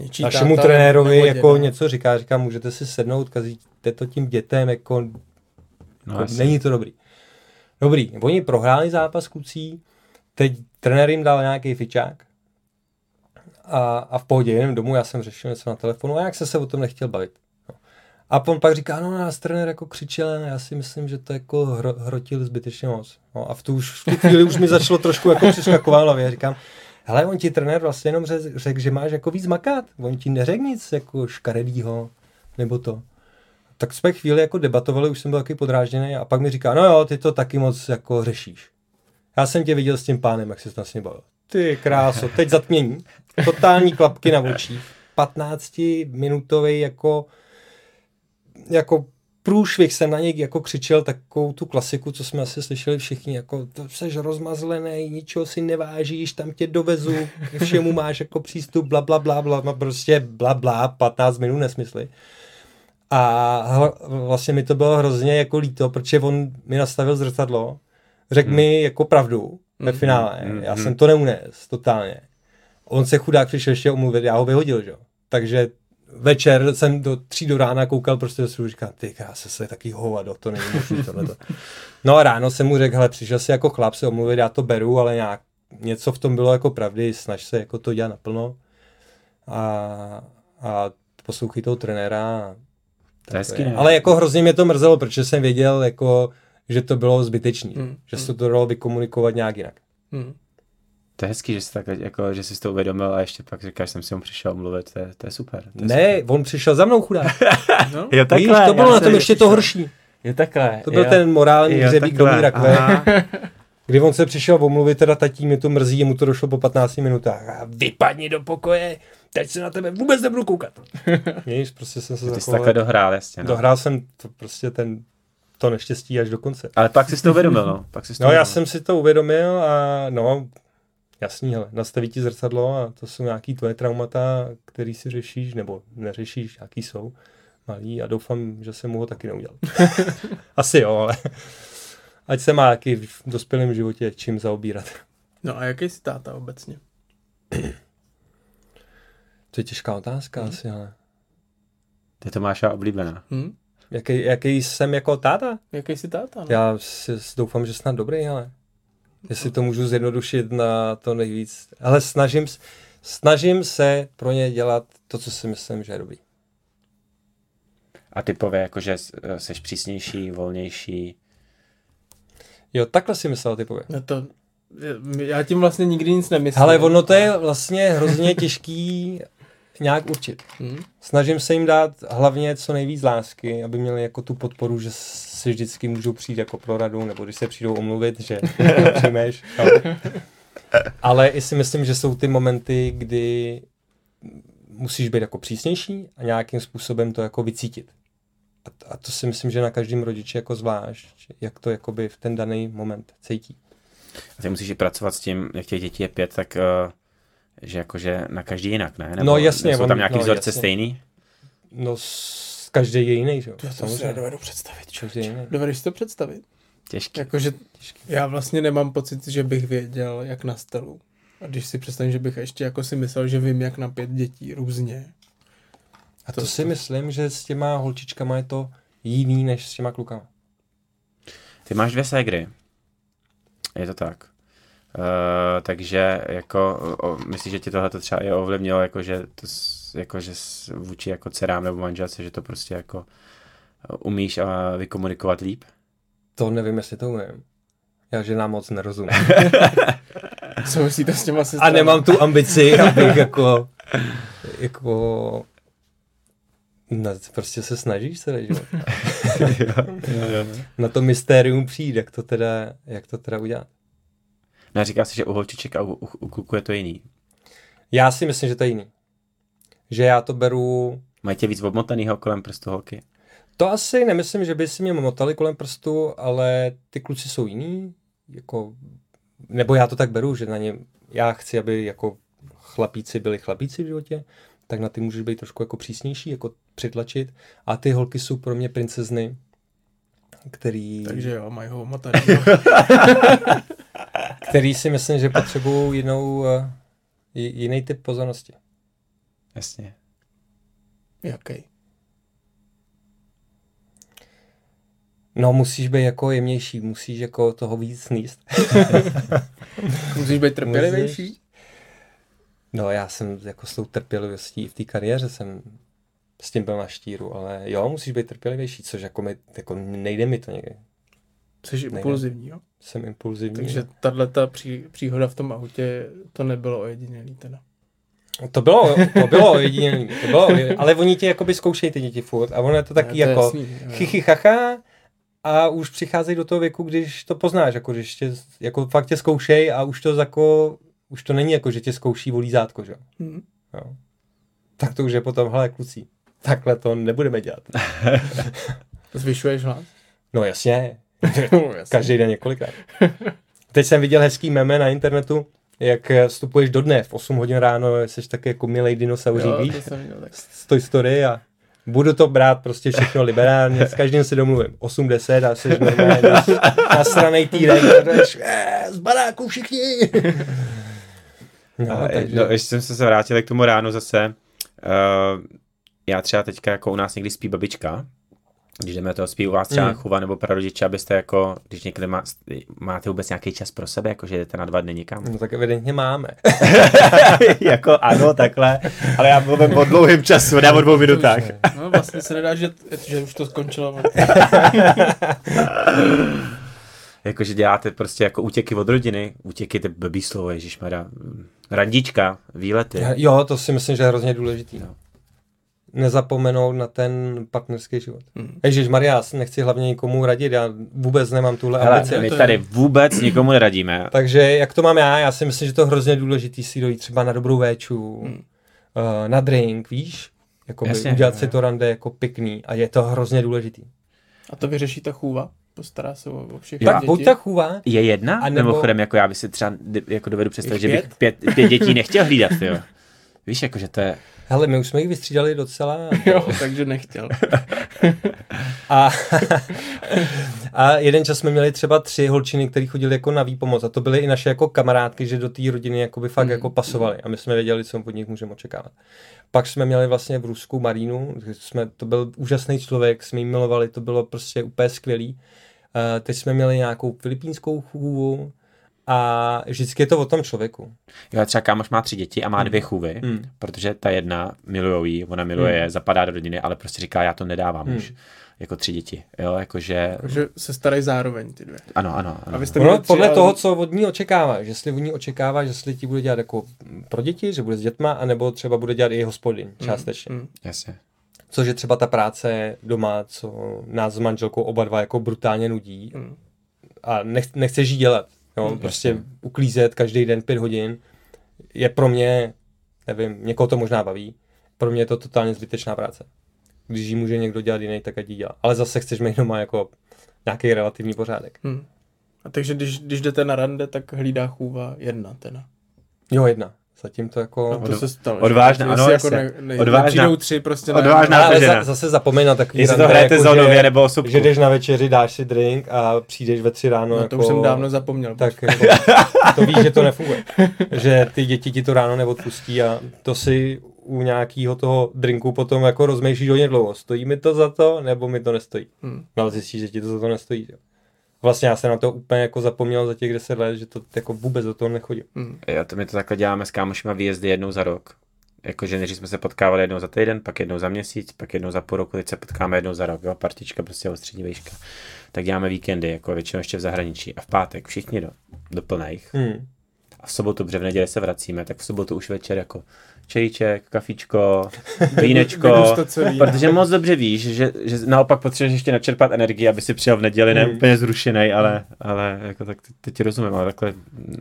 Něčí našemu táta trenérovi nebo jako děda. něco říká, říká, můžete si sednout, kazíte to tím dětem, jako, No, jako není to dobrý. Dobrý, oni prohráli zápas klucí, teď trenér jim dal nějaký fičák a, a v pohodě, jenom domů, já jsem řešil něco na telefonu a jak se se o tom nechtěl bavit. No. A on pak říká, no nás trenér jako křičel, a já si myslím, že to jako hro, hrotil zbytečně moc. No a v tu, už, v tu chvíli už mi začalo trošku jako přeskakovat hlavě. Říkám, hele, on ti trenér vlastně jenom řekl, řek, že máš jako víc makat. On ti neřekl nic jako škaredýho, nebo to. Tak jsme chvíli jako debatovali, už jsem byl taky podrážděný a pak mi říká, no jo, ty to taky moc jako řešíš. Já jsem tě viděl s tím pánem, jak se tam s ním bavil. Ty kráso, teď zatmění. Totální klapky na očích. 15 minutový jako jako průšvih jsem na něj jako křičel takovou tu klasiku, co jsme asi slyšeli všichni, jako to seš rozmazlený, ničeho si nevážíš, tam tě dovezu, ke všemu máš jako přístup, bla, bla, bla, bla, no prostě bla, bla, 15 minut nesmysly. A vlastně mi to bylo hrozně jako líto, protože on mi nastavil zrcadlo, řekl hmm. mi jako pravdu ve Hmm. finále, Hmm, já jsem to neunes, totálně. On se chudák přišel ještě omluvit, já ho vyhodil, že jo. Takže večer jsem do tří do rána koukal prostě do svůj, říkám, ty krása, se taky hovado, to není možný tohleto. No a ráno jsem mu řekl, hele, přišel si jako chlap se omluvit, já to beru, ale nějak, něco v tom bylo jako pravdy, snaž se jako to dělat naplno. A, a poslouchej toho trenéra. To je? Ale jako hrozně mě to mrzelo, protože jsem věděl, jako, že to bylo zbytečný. Hmm, Že se to dalo vykomunikovat nějak jinak. Hmm. To je hezký, že jsi, tak, jako, že jsi to uvědomil a ještě pak říkáš, jsem si mu přišel mluvit, to je, to je super. To je Ne, on přišel za mnou chudák. No? Jo, Víš, to bylo na tom ještě to horší. Je takhle. To byl ten morální jo, hřebík takhle, domů rakve, kdy on se přišel omluvit, teda tatí, mě to mrzí, jemu to došlo po 15 minutách. A vypadni do pokoje, teď se na tebe vůbec nebudu koukat. Víš, prostě jsem se Ty jsi zachoval. takhle dohrál, jasně. No. Dohrál jsem to prostě ten, to neštěstí až do konce. Ale pak jsi to uvědomil, no. Pak jsi to No já uvědomil. jsem si to uvědomil a no, jasný, hele, nastaví ti zrcadlo a to jsou nějaký tvoje traumata, který si řešíš, nebo neřešíš, jaký jsou malý a doufám, že jsem mu ho taky neudělal. Asi jo, ale ať se má taky v dospělém životě čím zaobírat. no a jaký jsi táta obecně? To je těžká otázka asi, ale To je Tomáša oblíbená. Hm? Jaký, jaký jsem jako táta? Jaký jsi táta? No? Já si doufám, že snad dobrý, ale jestli to můžu zjednodušit na to nejvíc. Ale snažím, snažím se pro ně dělat to, co si myslím, že je dobrý. A typově, jakože jsi přísnější, volnější. Jo, takhle si myslel typově. No to, já tím vlastně nikdy nic nemyslím. Ale ono to je vlastně hrozně těžký nějak určit. Hmm. Snažím se jim dát hlavně co nejvíc lásky, aby měli jako tu podporu, že si vždycky můžou přijít jako pro radu, nebo když se přijdou omluvit, že přijmeš. jo. Ale i si myslím, že jsou ty momenty, kdy musíš být jako přísnější a nějakým způsobem to jako vycítit. A, a to si myslím, že na každém rodiči jako zvlášť, jak to jakoby v ten daný moment cítí. A ty musíš i pracovat s tím, jak těch dětí je pět, tak uh, že jakože na každý jinak, ne? Nebo No jasně, Jsou tam nějaký no vzorce jasně. stejný? No, s, každý je jiný, že jo? Já to si Samozřejmě. nedovedu představit. Dovedeš si to představit? Těžký. Jakože já vlastně nemám pocit, že bych věděl, jak na stelu. A když si představím, že bych ještě jako si myslel, že vím, jak na pět dětí různě. A to, si myslím, že s těma holčičkama je to jiný než s těma klukama. Ty máš dvě ségry. Je to tak. Uh, takže jako, o, myslíš, že ti tohle třeba i ovlivnilo, jako že, to, jako, že vůči jako dcerám nebo manželce, že to prostě jako umíš a vykomunikovat líp? To nevím, jestli to umím. Já ženám moc nerozumím. Co myslíte s těma A sestrami? nemám tu ambici, abych jako, jako, no, prostě se snažíš celý život. Na to mystérium přijít, jak to teda, jak to teda udělat. Ne, říká si, že u holčiček a u, u, u kluku je to jiný. Já si myslím, že to je jiný. Že já to beru, Mají tě víc obmotanýho kolem prstu holky? to asi nemyslím, že by si mě motali kolem prstu, ale ty kluci jsou jiný, jako, nebo já to tak beru, že na ně, já chci, aby jako chlapíci byli chlapíci v životě, tak na ty můžeš být trošku jako přísnější, jako přitlačit. A ty holky jsou pro mě princezny, který, Takže jo, mají ho omotaný. který si myslím, že potřebují jinou, eh, ji- jiný typ pozornosti. Jasně. Jaký? No, musíš být jako jemnější, musíš jako toho víc sníst. Musíš být trpělivější? Musíš. No, já jsem jako s tou trpělivostí v té kariéře jsem s tím byl na štíru, ale jo, musíš být trpělivější, což jako, mi, jako nejde mi to někdy. Jsi impulzivní, jo? Jsem impulzivní. Takže tahle ta pří, příhoda v tom autě, to nebylo ojedinělý teda. To bylo, to bylo jediný, to bylo, ojedinělý. ale oni tě jakoby zkoušejí ty děti furt a ono je to taky Ne, to jako jasný, chichy chacha a už přicházejí do toho věku, když to poznáš, jako když tě, jako fakt tě zkoušej a už to jako, už to není jako, že tě zkouší volí zátko, že jo. Hm. jo. Tak to už je potom, hele kluci, takhle to nebudeme dělat. Zvyšuješ hlas? No, jasně. každý den několikrát. Teď jsem viděl hezký meme na internetu, jak vstupuješ do dne v 8 hodin ráno, jsi taky jako milej dinosauřík, Jo, víš? to jsem měl tak. z Toy Story a budu to brát prostě všechno liberálně, s každým si domluvím 80 a jsi normálně na, na stranej a jdeš, "Eh, z baráku všichni. No, No, takže, no, ještě jsem se vrátil k tomu ránu zase. Uh, já třeba teďka jako u nás někdy spí babička, když jdeme toho spí u vás třeba Mm. chuva nebo prarodiče, abyste jako, když někde má, máte vůbec nějaký čas pro sebe, jako že jdete na dva dny někam. no tak evidentně máme. jako ano, takhle, ale já mluvím o dlouhém času, ne o dvou minutách. No vlastně se nedá, že, že už to skončilo. Jakože děláte prostě jako útěky od rodiny, útěky, to je blbý slovo, ježišmarja, randička, výlety. Jo, to si myslím, že je hrozně důležitý. No. No. Nezapomenout na ten partnerský život. Hmm. Ježíš Maria, já si nechci hlavně nikomu radit, já vůbec nemám tuhle Hele, ambici. my tady vůbec nikomu neradíme. Takže jak to mám já, já si myslím, že to je hrozně důležitý si dojít třeba na dobrou véču, Hmm. uh, na drink, víš? Jakoby Jasně, udělat si to rande jako pěkný a je to hrozně důležitý. A to vyřeší ta chůva? Postará se o, o všechny Tak děti? buď ta chůva, Je jedna? A nebo- nebo... Mimochodem, jako já bych si třeba jako dovedu představit, že bych pět, pět dětí nechtěl hlídat, jo. Víš, jako, že to je... hele, my už jsme jich vystřídali docela Jo, takže nechtěl. a, a jeden čas jsme měli třeba tři holčiny, které chodili jako na výpomoc a to byly i naše jako kamarádky, že do té rodiny jako by fakt Mm, jako pasovaly a my jsme věděli, co od nich můžeme očekávat. Pak jsme měli vlastně v Rusku Marínu, jsme, to byl úžasný člověk, jsme ji milovali, to bylo prostě úplně skvělý. Uh, teď jsme měli nějakou filipínskou chůvu a vždycky je to o tom člověku. Jo, třeba kámoš má tři děti a má dvě chůvy, Hmm. protože ta jedna miluje jí, ona miluje je, zapadá do rodiny, ale prostě říká, já to nedávám Hmm. už. Jako tři děti, jo, jakože, Takže se starají zároveň ty dvě. ano, ano, ano. A vy jste Ono, měli tři, podle ale- toho, co od ní očekáváš. Jestli od ní očekáváš, jestli ti bude dělat jako pro děti, že bude s dětma, anebo třeba bude dělat i hospodin částečně. Mm. Jasně. Což je třeba ta práce doma, co nás s manželkou oba dva jako brutálně nudí Mm. a nech, nechceš jí dělat. Jo? Mm, prostě jasně. uklízet každý den pět hodin je pro mě, nevím, někoho to možná baví, pro mě je to totálně zbytečná práce. Když ji může někdo dělat jiný, tak ať ji dělá. Ale zase chceš mít doma jako nějaký relativní pořádek. Hmm. A takže když, když jdete na rande, tak hlídá chůva jedna teda. Jo, jedna. Zatím to jako... No to se stalo. odvážná, ano, jako jasně. ne, ne, Odvážná. tři prostě Odvážná. na, to ale žena. za, zase zapomeň na takový Jestli to hrajete jako, zónově že- nebo osobku. Že jdeš na večeři, dáš si drink a přijdeš ve tři ráno. No, jako, to už jsem dávno zapomněl. Tak jako, to víš, že to nefunguje. Že ty děti ti to ráno neodpustí a to si u nějakého toho drinku potom jako rozmýšlíš hodně dlouho. Stojí mi to za to, nebo mi to nestojí. Hmm. No ale zjistíš, že ti to za to nestojí. Jo. Vlastně já jsem na to úplně jako zapomněl za těch 10 let, že to jako vůbec do toho nechodím. Hmm. Jo, to my to takhle děláme s kámošima výjezdy jednou za rok. Jakože než jsme se potkávali jednou za týden, pak jednou za měsíc, pak jednou za půl roku, teď se potkáme jednou za rok, jo, partička prostě o střední výška. Tak děláme víkendy, jako většinou ještě v zahraničí. A v pátek všichni do, do plných. Hmm. A v sobotu, protože v neděli se vracíme, tak v sobotu už večer jako čajíček, kafičko, vínečko, celý. protože moc dobře víš, že, že naopak potřebuješ ještě načerpat energii, aby si přijel v neděli, ne Hmm. úplně zrušený, ale, ale jako tak teď ti rozumím, ale takhle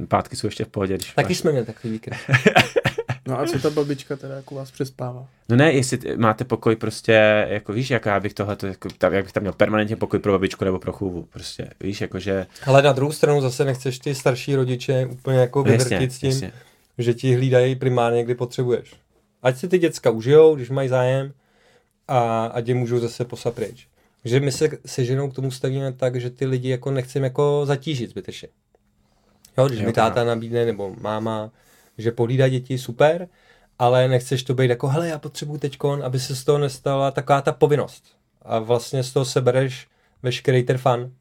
pátky jsou ještě v pohodě, Taky máš- jsme měli takový víkend. No a co ta babička teda jako vás přespává? No ne, jestli t- máte pokoj prostě, jako víš, jak já bych tohle, jako, tam, jak bych tam měl permanentně pokoj pro babičku nebo pro chůvu, prostě, víš, jakože, Ale na druhou stranu zase nechceš ty starší rodiče úplně jako no, jasně, vyvrtit s tím, jasně. že ti hlídají primárně, kdy potřebuješ. Ať si ty děcka užijou, když mají zájem a ať je můžou zase poslat pryč. že my se se ženou k tomu stavíme tak, že ty lidi jako nechceme jako zatížit zbytečně. Jo, když Jo, mi táta nabídne, nebo máma, že pohlídá děti, super, ale nechceš to být jako, hele, já potřebuji teďkon, aby se z toho nestala taková ta povinnost. A vlastně z toho sebereš veškerý ten fun.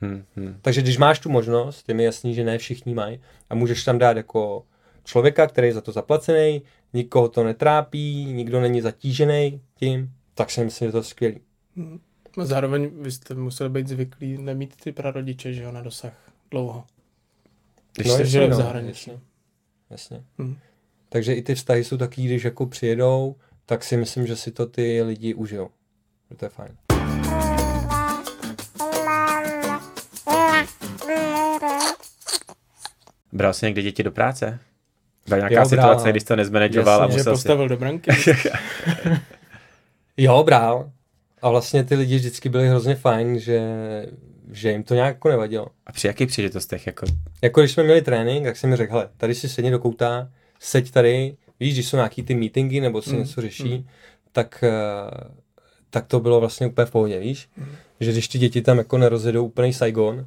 Hmm, hmm. Takže když máš tu možnost, je mi jasný, že ne všichni mají, a můžeš tam dát jako člověka, který je za to zaplacený, nikoho to netrápí, nikdo není zatížený tím, tak si myslím, že to je skvělý. A zároveň vy jste museli být zvyklí nemít ty prarodiče, že jo, na dosah dlouho. Když jste se- žili v zahraničí. Jasně. Jasně. Hmm. Takže i ty vztahy jsou taky, když jako přijedou, tak si myslím, že si to ty lidi užijou. Že to je fajn. Bral jsi někdy děti do práce? Byla nějaká Jo, bral, situace, když to nezmanageoval a Že musel si... postavil do branky. Jo, brál. A vlastně ty lidi vždycky byli hrozně fajn, že, že jim to nějak jako nevadilo. A při jakých příležitostech? Jako... Jako když jsme měli trénink, tak jsem mi řekl, hele, tady si sedni do kouta, seď tady, víš, když jsou nějaký ty meetingy nebo se Mm, něco řeší, tak, eh, tak to bylo vlastně úplně v pohodě, víš? Že když ty děti tam jako nerozjedou úplný Saigon,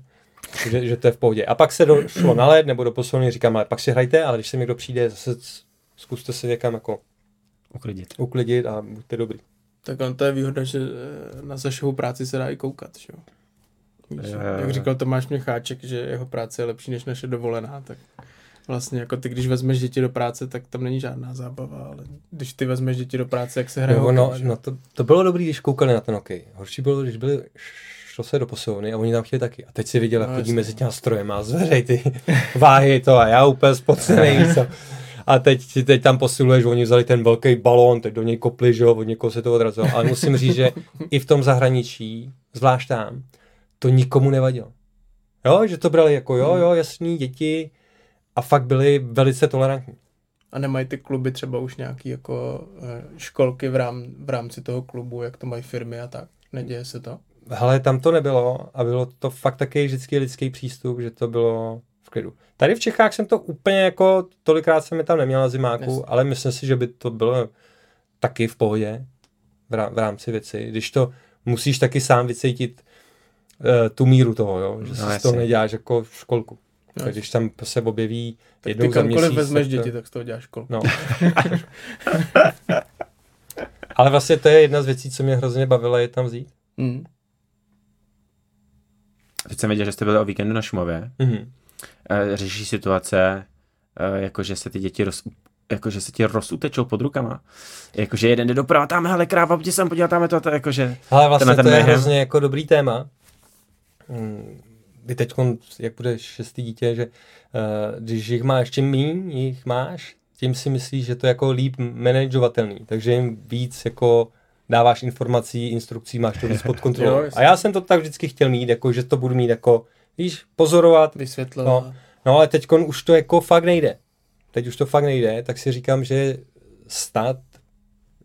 že, že to je v pohodě. A pak se do, šlo na led nebo do posilovny, říkám, ale pak si hrajte, ale když se někdo přijde, zase zkuste se někam jako Uklidit. uklidit a buďte dobrý. tak on to je výhoda, že eh, na Sašovou práci se dá i koukat, že jo. Víš, Jo, jo, jak říkal Tomáš Měcháček, že jeho práce je lepší než naše dovolená, tak vlastně jako ty, když vezmeš děti do práce, tak tam není žádná zábava, ale když ty vezmeš děti do práce, jak se hraje No, no, no to, to, bylo dobrý, když koukali na ten hokej. Horší bylo, když byli, šlo se do posilovny a oni tam chtěli taky. A teď si viděl, jak No, chodí mezi těma strojem a zveřej ty váhy to a já úplně spocený. co. A teď, teď tam posiluješ, oni vzali ten velký balón, teď do něj kopli, že jo, od někoho se to odrazilo. Ale musím říct, že i v tom zahraničí, zvlášť tam, to nikomu nevadilo. Jo, že to brali jako jo, jo, jasný, děti a fakt byli velice tolerantní. A nemají ty kluby třeba už nějaký jako eh, školky v, rám, v rámci toho klubu, jak to mají firmy a tak. Neděje se to? Hele, tam to nebylo a bylo to fakt taky vždycky lidský přístup, že to bylo v klidu. Tady v Čechách jsem to úplně jako, tolikrát jsem je tam neměl na zimáku, Jasně. ale myslím si, že by to bylo taky v pohodě v, rá- v rámci věci. Když to musíš taky sám vycítit tu míru toho, jo? že No, si z toho neděláš jako školku. No, Tak když tam se objeví Tak jednou ty za kamkoliv měsíc. vezmeš tak to- děti, tak z toho děláš školku. No. ale vlastně to je jedna z věcí, co mě hrozně bavila, je tam vzít. Mm. Teď jsem věděl, že jste byli o víkendu na Šumově. Mhm. eh, řeší situace, eh, jako že se ty děti roz, jakože se ti rozutečou pod rukama. Jakože jeden jde doprava, tam, hele, kráva, pojď sem podívat, tam je to, to jakože... Ale vlastně to je hrozně jako dobrý téma. Vy teď, jak bude šestý dítě, že uh, když jich máš, čím míň jich máš, tím si myslíš, že to je jako líp manažovatelný. Takže jim víc jako dáváš informací, instrukcí, máš to víc pod kontrolou. A já jsem to tak vždycky chtěl mít, jako, že to budu mít jako, víš, pozorovat, Vysvětlovat. No, no ale teď už to jako fakt nejde. Teď už to fakt nejde, tak si říkám, že stát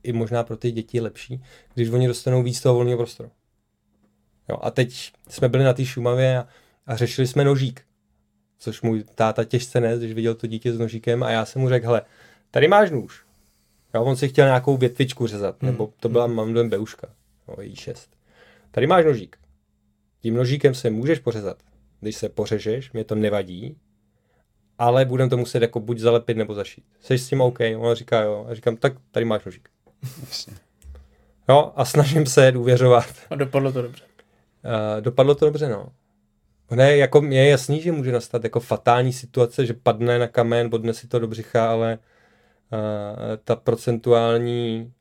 i možná pro ty děti je lepší, když oni dostanou víc toho volného prostoru. Jo, a teď jsme byli na té Šumavě a, a řešili jsme nožík. Což můj táta těžce nes, když viděl to dítě s nožíkem a já jsem mu řekl, hele, tady máš nůž. Jo, on si chtěl nějakou větvičku řezat, Hmm. nebo to byla mamdem beuška, no, jí šest. Tady máš nožík. Tím nožíkem se můžeš pořezat. Když se pořežeš, mě to nevadí, ale budeme to muset jako buď zalepit nebo zašít. Jsi s tím OK? Ona říká jo. A říkám, tak tady máš nožík. Jo, a snažím se důvěřovat. A dopadlo to dobře. Uh, dopadlo to dobře, no. Ne, jako je jasný, že může nastat jako fatální situace, že padne na kamen, bodne si to do břicha, ale uh, ta procentuální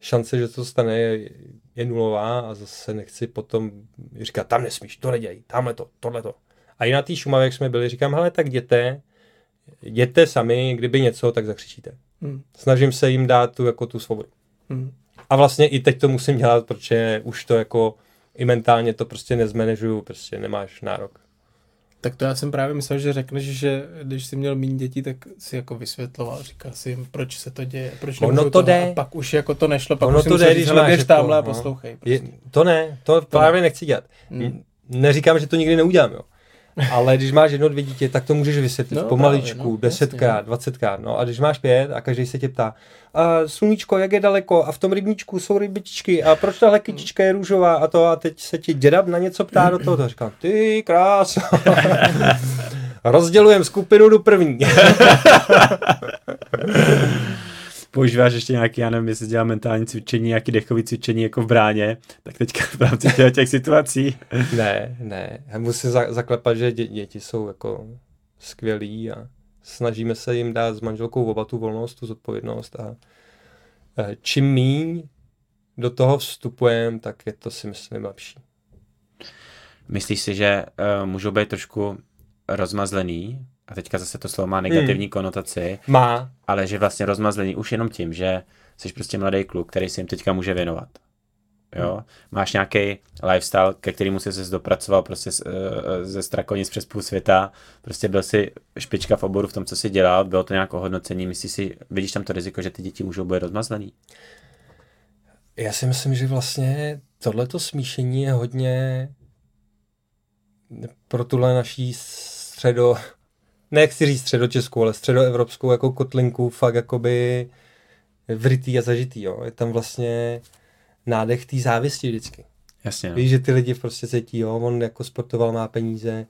šance, že to stane, je, je nulová a zase nechci potom říkat, tam nesmíš, to nedělej, tamhle to, tohle to. A i na té Šumavě, jak jsme byli, říkám, hele, tak jděte, jděte sami, kdyby něco, tak zakřičíte. Hmm. Snažím se jim dát tu, jako tu svobodu. Hmm. A vlastně i teď to musím dělat, protože už to jako i mentálně to prostě nezmanežuju, prostě nemáš nárok. Tak to já jsem právě myslel, že řekneš, že když jsi měl méně dětí, tak si jako vysvětloval, říkal si jim, proč se to děje, proč Ono to toho. jde. A pak už jako to nešlo, pak Ono už to jde, když máš tamhle a no. poslouchej. Je, Prostě. to ne, to právě nechci dělat. Hmm. Neříkám, že to nikdy neudělám, jo. Ale když máš jedno, dvě dítě, tak to můžeš vysvětlit No, pomaličku, právě, no, desetkrát, dvacetkrát. No a když máš pět a každý se tě ptá, a sluníčko, jak je daleko a v tom rybníčku jsou rybičičky a proč tahle kytička je růžová a to a teď se ti děda na něco ptá do toho, to říkám, ty krás. Rozdělujem skupinu do první. Používáš ještě nějaký, já nevím, jestli dělá mentální cvičení, nějaký dechový cvičení jako v bráně, tak teďka v rámci těch, těch situací. ne, ne. Já musím za, zaklepat, že dě, děti jsou jako skvělí a snažíme se jim dát s manželkou oba tu volnost, tu zodpovědnost a eh, čím míň do toho vstupujeme, tak je to si myslím lepší. Myslíš si, že uh, můžou být trošku rozmazlený, a teďka zase to slovo má negativní hmm. konotaci, Má, ale že vlastně rozmazlený už jenom tím, že jsi prostě mladý kluk, který se jim teďka může věnovat. Jo? Máš nějaký lifestyle, ke kterému jsi se dopracoval prostě z, eh, ze Strakonic přes půl světa, prostě byl si špička v oboru v tom, co jsi dělal, bylo to nějaké hodnocení, myslíš si, vidíš tam to riziko, že ty děti můžou být rozmazlený? Já si myslím, že vlastně tohleto smíšení je hodně pro tuhle naší středo, nechci říct středočeskou, ale středoevropskou jako kotlinku fakt jakoby vrytý a zažitý, jo. Je tam vlastně nádech té závisti vždycky. Jasně, no. Víš, že ty lidi prostě cítí, jo, on jako sportoval, má peníze,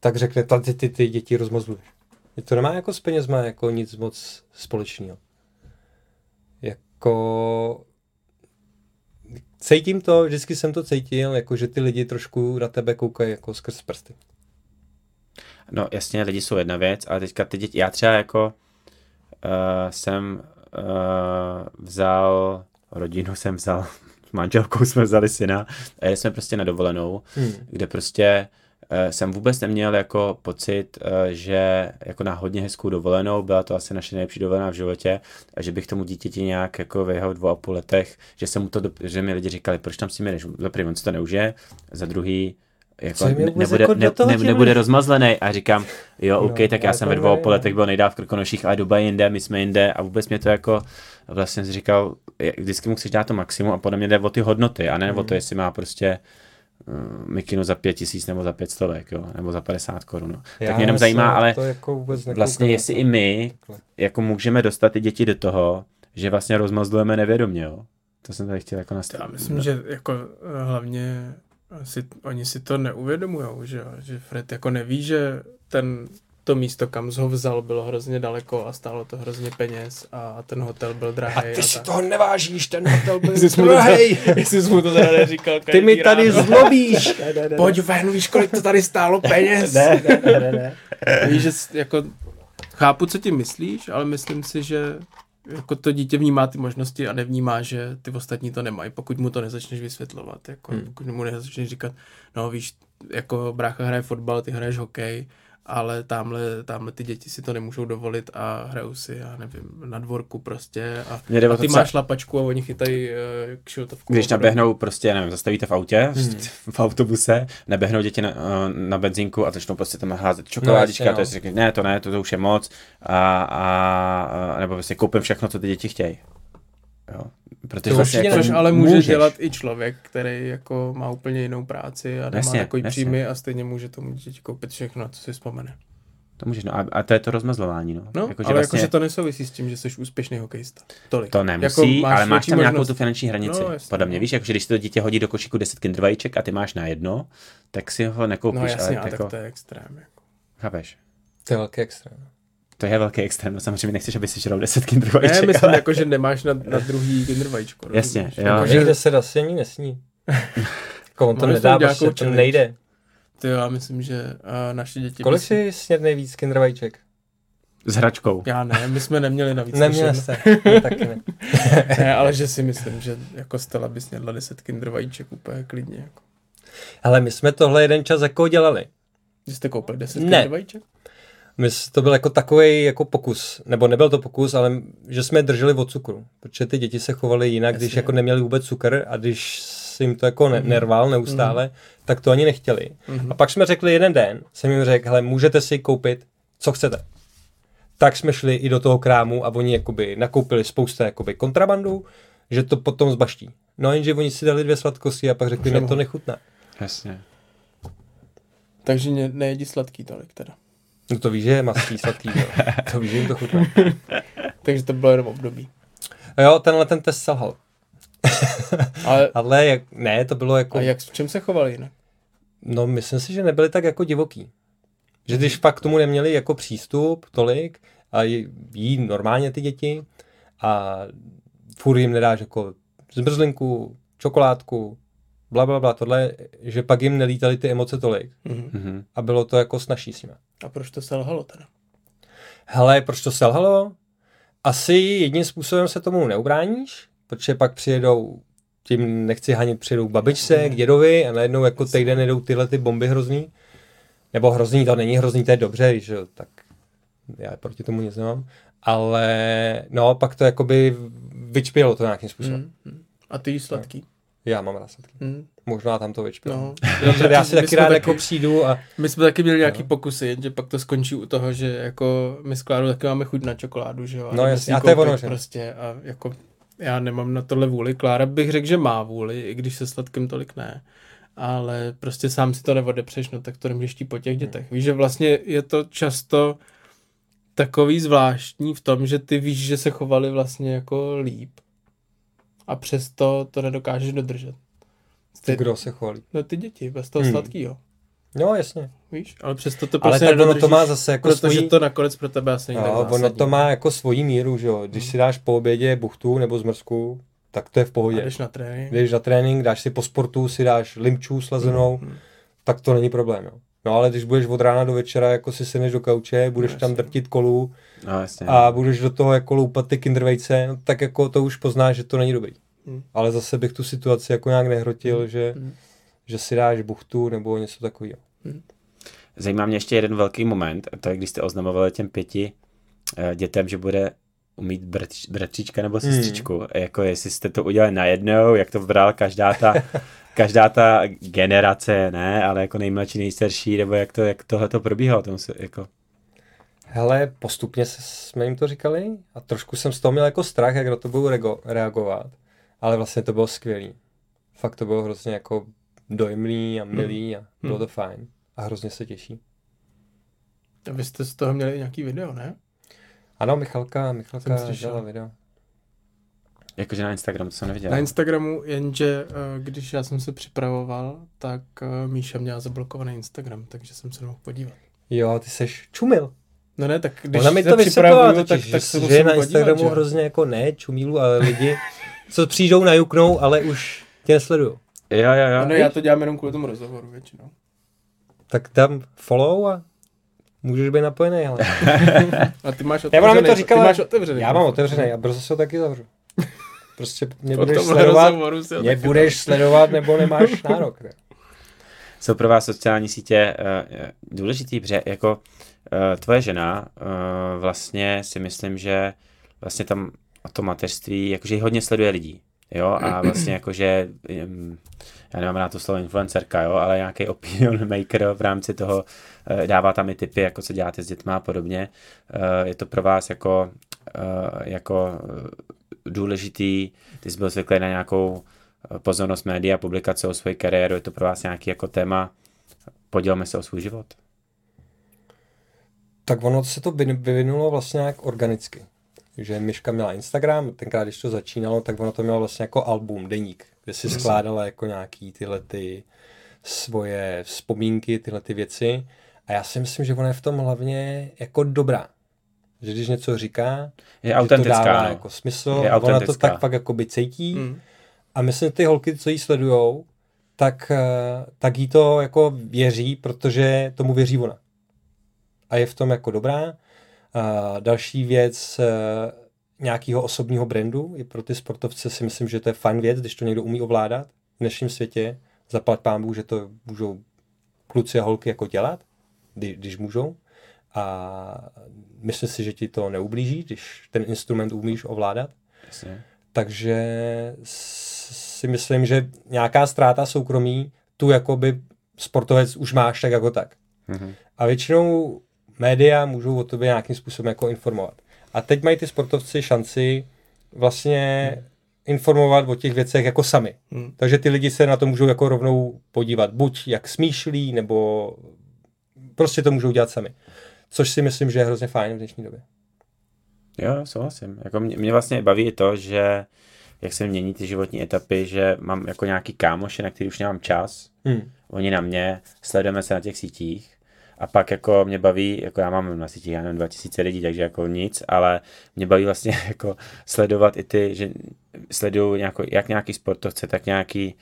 tak řekne, "Ta- ty, ty, ty děti rozmazluješ. To nemá jako s penězma jako nic moc společného. Jako cítím to, vždycky jsem to cítil, jako že ty lidi trošku na tebe koukají jako skrz prsty. No jasně, lidi jsou jedna věc, ale teďka ty děti, já třeba jako uh, jsem uh, vzal, rodinu jsem vzal, s manželkou jsme vzali syna a jeli jsme prostě na dovolenou, Hmm. kde prostě uh, jsem vůbec neměl jako pocit, uh, že jako na hodně hezkou dovolenou, byla to asi naše nejlepší dovolená v životě, a že bych tomu dítěti nějak jako ve jeho dvou a půl letech, že jsem mu to, do, že mi lidi říkali, proč tam s tím jedeš, za první on si to neužije, za druhý jako Co jim je ne, vůbec nebude, jako ne, ne, nebude rozmazlený a říkám, jo, No, OK, tak já já jsem ve dvou a letech byl nejdál v Krkonoších, ale Dubaj jinde, my jsme jinde a vůbec mě to jako vlastně říkal, vždycky mu chceš dát to maximum a podle mě jde o ty hodnoty a ne o Hmm. to, jestli má prostě uh, mikinu za pět tisíc nebo za pět stovek, jo, nebo za 50 korun. No. Tak Já mě jenom zajímá, ale to jako vůbec vlastně jestli i my Takhle. jako můžeme dostat ty děti do toho, že vlastně rozmazlujeme nevědomě, jo. To jsem tady chtěl jako Já nastavit. myslím, že jako eh, hlavně si, oni si to neuvědomujou, že, jo, že Fred jako neví, že ten to místo, kam ho vzal, bylo hrozně daleko a stálo to hrozně peněz a ten hotel byl drahý. A ty si tak. toho nevážíš, ten hotel byl teda- Jestli jsi mu to teda neříkal. Ty mi tady ráno. zlobíš. Pojď ven, víš, kolik to tady stálo peněz. Ne, ne, ne, ne, ne. Víš, že jsi- jako chápu, co ti myslíš, ale myslím si, že jako to dítě vnímá ty možnosti a nevnímá, že ty ostatní to nemají, pokud mu to nezačneš vysvětlovat. Jako, hmm. Pokud mu nezačneš říkat, no víš, jako brácha hraje fotbal, ty hraješ hokej, ale tamhle, tamhle ty děti si to nemůžou dovolit a hrajou si, já nevím, na dvorku prostě a, a ty máš lapačku a oni chytají uh, kšiltovku. Když naběhnou prostě, nevím, zastavíte v autě, hmm. v autobuse, naběhnou děti na, eh, na benzínku a začnou prostě tam házet čokoládička, No, no, to je, si řekne, ne, to ne, to, to už je moc, a, a, a nebo prostě koupím všechno, co ty děti chtějí. Jo. Protože To vlastně určitě jako Což ale může můžeš. dělat i člověk, který jako má úplně jinou práci a nemá Jasně, takový jasně. příjmy a stejně může tomu dítěti koupit všechno, co si vzpomene. To můžeš, no a, a to je to rozmazlování, no. No, Jako, že ale vlastně jakože to nesouvisí s tím, že jsi úspěšný hokejista. Tolik. to nemusí, Jako ale máš tam nějakou možnost. tu finanční hranici. No, jasně, Podle mě, no. víš, jako, že když to dítě hodí do košíku 10 kinder vajíček a ty máš na jedno, tak si ho nekoupíš, No jasně, a ale tak jako, to je extrém. Jako. chápeš? To je velký extrém. To je velký extrém, no samozřejmě nechceš, aby si žral 10 kinder Ne, vajíček, myslím, ale... jako, že nemáš na, na druhý kinder vajíčko. Jasně, rozumíš? jo. Jako, Že že, kde se asi ani nesní. Jako on to Máš nedá, prostě to nejde. ty jo, já myslím, že uh, naše děti... Kolik si sněd nejvíc kinder vajíček? S hračkou. Já ne, my jsme neměli navíc. Neměl než jste, ne, taky ne. ne, ale že si myslím, že jako Stella by snědla 10 kinder vajíček úplně klidně. Jako. Ale my jsme tohle jeden čas jako dělali. Že jste koupili 10 Ne. kinder vajíček? My, to byl jako takový jako pokus, nebo nebyl to pokus, ale že jsme je drželi od cukru, protože ty děti se chovaly jinak, když Jasně. jako neměli vůbec cukr a když si jim to jako ne, Mhm. nerval neustále, tak to ani nechtěli. Mhm. A pak jsme řekli jeden den, jsem jim řekl, hele, můžete si koupit, co chcete. Tak jsme šli i do toho krámu a oni jakoby nakoupili spousta jakoby kontrabandu, že to potom zbaští. No jenže oni si dali dvě sladkosti a pak řekli, Už ne, to nechutná. Jasně. Takže ne, nejedí sladký tolik teda. No to víš, že je mastý, sladký, jo. to víš, že jim to chutná. Takže to bylo jenom období. A jo, tenhle ten test selhal. Ale Ale jak, ne, to bylo jako... a jak, v čem se chovali jinak? No, myslím si, že nebyli tak jako divoký. Že když fakt k tomu neměli jako přístup tolik a jí, jí normálně ty děti a furt jim nedáš jako zmrzlinku, čokoládku, bla, bla, bla, tohle, že pak jim nelítaly ty emoce tolik Mhm. Mhm. a bylo to jako snažší s nimi. A proč to selhalo teda? Hele, proč to selhalo? Asi jedním způsobem se tomu neubráníš, protože pak přijedou, tím nechci hanit, přijedou k babičce, k dědovi a najednou jako týden jedou tyhle ty bomby hrozný. Nebo hrozný, to není hrozný, to je dobře, že jo, tak já proti tomu nic nemám. Ale no, pak to jakoby vyčpělo to nějakým způsobem. Mm. Mm. A ty sladký? Já mám rád sladký. Mm. Možná tam to vyčpělo. No. Protože já si taky rád taky- jako přijdu a My jsme taky měli nějaký No. pokusy, jenže pak to skončí u toho, že jako my s Klárou taky máme chuť na čokoládu, že jo? No jasně, a to je ono, že? Prostě a jako já nemám na tohle vůli. Klára bych řekl, že má vůli, i když se sladkým tolik ne. Ale prostě sám si to neodepřeš, no tak to nemůžeš po těch dětech. Víš, že vlastně je to často takový zvláštní v tom, že ty víš, že se chovali vlastně jako líp. A přesto to nedokážeš dodržet. Ty, kdo se chvalí. no ty děti, bez toho Hmm. hmm. sladkýho. No jasně. Víš, ale přesto to Ale prostě tak ono to má zase jako protože svojí... to nakonec pro tebe asi není tak No, ono zásadní. to má jako svoji míru, že jo. Když si dáš po obědě buchtu nebo zmrzku, tak to je v A pohodě. jdeš na trénink. Když na trénink, dáš si po sportu, si dáš limčů slazenou, Mhm. tak to není problém, jo. No ale když budeš od rána do večera, jako si sedneš do kauče, budeš No, tam drtit kolu No, jasně. a budeš do toho jako loupat ty kindervejce, no, tak jako to už poznáš, že to není dobrý. Hmm. Ale zase bych tu situaci jako nějak nehrotil, že, Hmm. že si dáš buchtu nebo něco takového. Zajímá mě ještě jeden velký moment, a to je, když jste oznamovali těm pěti eh, dětem, že bude umít bratř, bratříčka nebo Hmm. sestřičku. Jako jestli jste to udělali najednou, jak to bral každá ta, každá ta generace, ne, ale jako nejmladší, nejstarší, nebo jak to, jak tohle to probíhalo. Tomu se, jako, Hele, postupně se, jsme jim to říkali a trošku jsem z toho měl jako strach, jak na to budou rego, reagovat. Ale vlastně to bylo skvělý. Fakt to bylo hrozně jako dojemný a milý a bylo to fajn. A hrozně se těší. A vy jste z toho měli nějaký video, ne? Ano, Michalka, Michalka Jsem slyšel. dala video. jakože na Instagram, to jsem neviděl. Na Instagramu, jenže eh, když já jsem se připravoval, tak eh, Míša měla zablokovaný Instagram, takže jsem se nemohl podívat. Jo, ty seš čumil. No ne, tak když Ona mi se to vysvětlovala připravuju, totiž, tak, tak se že, na podívat, Instagramu že? hrozně jako ne čumílu, ale lidi, co přijdou, najuknou, ale už tě nesledují. Jo, jo, jo. No já to dělám jenom kvůli tomu rozhovoru většinou. Tak tam follow a můžeš být napojený, ale. A ty máš Já ona mi to otevřený- říkala, ty máš otevřený. já mám otevřený a brzo se ho taky zavřu. Prostě mě budeš sledovat, mě budeš sledovat nebo nemáš nárok. Ne? Jsou pro vás sociální sítě uh, důležitý, protože jako uh, tvoje žena uh, vlastně si myslím, že vlastně tam o to mateřství, jakože ji hodně sleduje lidí. Jo, a vlastně jakože, já nemám rád to slovo influencerka, jo, ale nějaký opinion maker v rámci toho uh, dává tam i tipy, jako co děláte s dětma a podobně. Uh, je to pro vás jako, uh, jako důležitý, ty jsi byl zvyklý na nějakou eh, pozornost média, publikace o své kariéru, je to pro vás nějaký jako téma, podělme se o svůj život. Tak ono se to vy- vyvinulo vlastně nějak organicky. Že Myška měla Instagram, tenkrát, když to začínalo, tak ono to mělo vlastně jako album, deník, kde si skládala jako nějaký tyhle ty svoje vzpomínky, tyhle ty věci. A já si myslím, že ona je v tom hlavně jako dobrá. Že když něco říká, Je že to autentická, dává no. jako smysl Je a ona to autentická. tak fakt jako by cítí. Hmm. A myslím, ty holky, co jí sledujou, tak, eh, tak jí to jako věří, protože tomu věří ona. A je v tom jako dobrá. A další věc eh, nějakého osobního brandu je pro ty sportovce si myslím, že to je fajn věc, když to někdo umí ovládat v dnešním světě. Zaplať pámbu, že to můžou kluci a holky jako dělat, kdy, když můžou. A myslím si, že ti to neublíží, když ten instrument umíš ovládat. Jasně. Takže si myslím, že nějaká ztráta soukromí tu jakoby sportovec už máš tak jako tak. Mhm. A většinou média můžou o tobě nějakým způsobem jako informovat. A teď mají ty sportovci šanci vlastně informovat o těch věcech jako sami. Hmm. Takže ty lidi se na to můžou jako rovnou podívat, buď jak smýšlí, nebo prostě to můžou dělat sami. Což si myslím, že je hrozně fajn v dnešní době. Jo, souhlasím. Jako mě, mě vlastně baví i to, že jak se mění ty životní etapy, že mám jako nějaký kámoše, na který už nemám čas, Hmm. oni na mě, sledujeme se na těch sítích a pak jako mě baví, jako já mám na sítích, já nevím, 2000 lidí, takže jako nic, ale mě baví vlastně jako sledovat i ty, že sleduju nějako, jak nějaký sportovce, tak nějaký,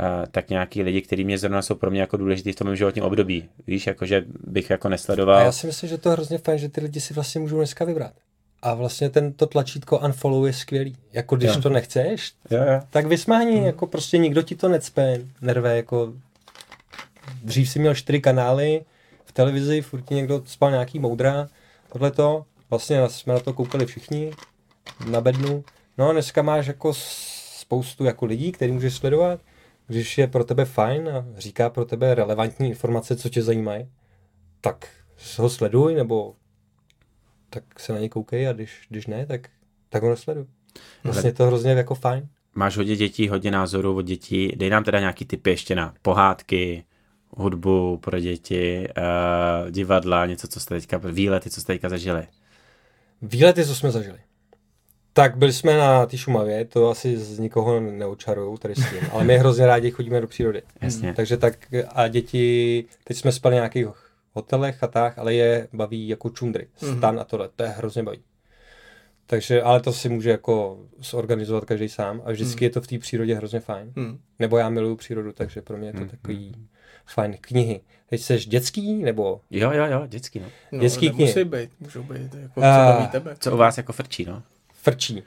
uh, tak nějaký lidi, kteří mě zrovna jsou pro mě jako důležitý v tom mém životním období. Víš, jako že bych jako nesledoval. A já si myslím, že to je hrozně fajn, že ty lidi si vlastně můžou dneska vybrat. A vlastně ten, to tlačítko unfollow je skvělý. Jako když Jo. to nechceš, Jo, jo. tak vysmáhni, hmm. jako prostě nikdo ti to necpe, nerve, jako dřív si měl čtyři kanály v televizi, furt někdo spal nějaký moudra, tohleto, vlastně jsme na to koukali všichni, na bednu, no a dneska máš jako spoustu jako lidí, který můžeš sledovat, když je pro tebe fajn a říká pro tebe relevantní informace, co tě zajímají, tak ho sleduj, nebo tak se na ně koukej a když, když ne, tak, tak ho nesleduj. Vlastně to hrozně jako fajn. máš hodně dětí, hodně názorů od dětí. Dej nám teda nějaký tipy ještě na pohádky, hudbu pro děti, uh, divadla, něco, co jste teďka, výlety, co jste teďka zažili. Výlety, co jsme zažili. Tak byli jsme na té Šumavě, to asi z nikoho neočarujou tady s tím, ale my hrozně rádi chodíme do přírody. Jasně. Takže tak a děti, teď jsme spali v nějakých hotelech, chatách, ale je baví jako čundry, stan a tohle, to je hrozně baví. Takže, ale to si může jako zorganizovat každý sám a vždycky je to v té přírodě hrozně fajn. Hmm. Nebo já miluju přírodu, takže pro mě je to takový fajn. Knihy. Teď jsi dětský, nebo Jo, jo, jo, dětský, no. No, Dětský knihy. být, můžou být, jako co baví tebe. Co u vás jako frčí, no? frčí.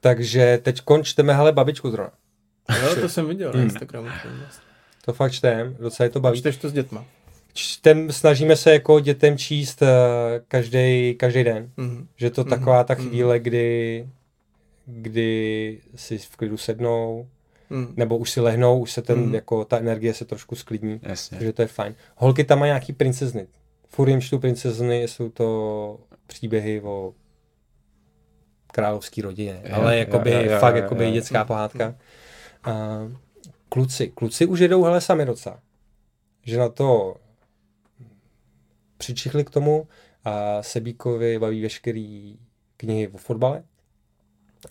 Takže teď končteme, hele, babičku zrovna. Jo, to jsem viděl na Instagramu. To fakt čtem, docela je to baví. Čteš to s dětma. Čtem, snažíme se jako dětem číst každý každý den. Mhm. Že to taková ta chvíle, kdy, kdy si v klidu sednou, Mhm. nebo už si lehnou, už se ten, Mhm. jako ta energie se trošku sklidní. Jasně. Takže to je fajn. Holky tam mají nějaký princezny. Furt jim čtu princezny, jsou to příběhy o královský rodině, Jo, ale jakoby jo, jo, fakt jo, jakoby jo. dětská pohádka. A kluci, kluci už jedou hele sami docela. Že na to přičichli k tomu a Sebíkovi baví veškerý knihy o fotbale.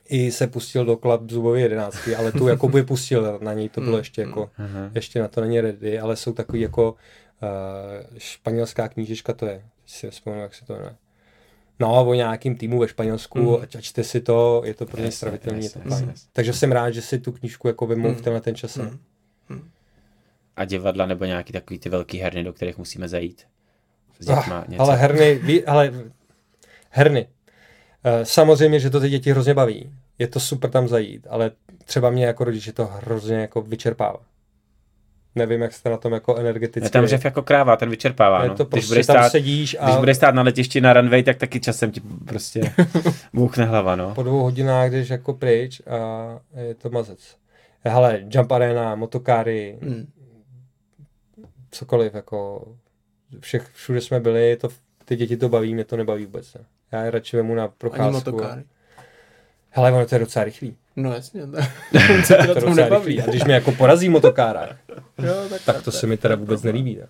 I se pustil do klub zubové jedenáctky, ale tu jakoby pustil na něj, to bylo ještě jako, ještě na to není ready, ale jsou takový jako španělská knížečka to je, si vzpomínám, jak se to jmenuje. No, o nějakým týmu ve Španělsku, mm. a čte si to, je to pro ně stravitelný. je to fajn. Takže jsem rád, že si tu knížku jako vemu mm. v tenhle ten čas. Mm. A divadla nebo nějaký takový ty velký herny, do kterých musíme zajít. S Ah, dětma, něco. ale herny, ví, ale herny. Eh, Samozřejmě, že to ty děti hrozně baví. Je to super tam zajít, ale třeba mě jako rodiče to hrozně jako vyčerpává. Nevím, jak jste na tom jako energeticky. Je tam řev jako kráva, ten vyčerpává. No. to Když prostě budeš tam stát, sedíš a Když budeš stát na letišti na runway, tak taky časem ti prostě bouchne hlava, no. po dvou hodinách jdeš jako pryč a je to mazec. Hele, Jump Arena, motokáry, Hmm. cokoliv, jako všech, všude jsme byli, to, ty děti to baví, mě to nebaví vůbec. Ne. Já je radši vemu na Ani procházku. motokáry. Hele, ono to je docela rychlý. No jasně, to, To na tom docela nebaví. rychlý. A když mě jako porazí motokára, Jo, tak, tak to se mi teda vůbec nelíbí. Ne?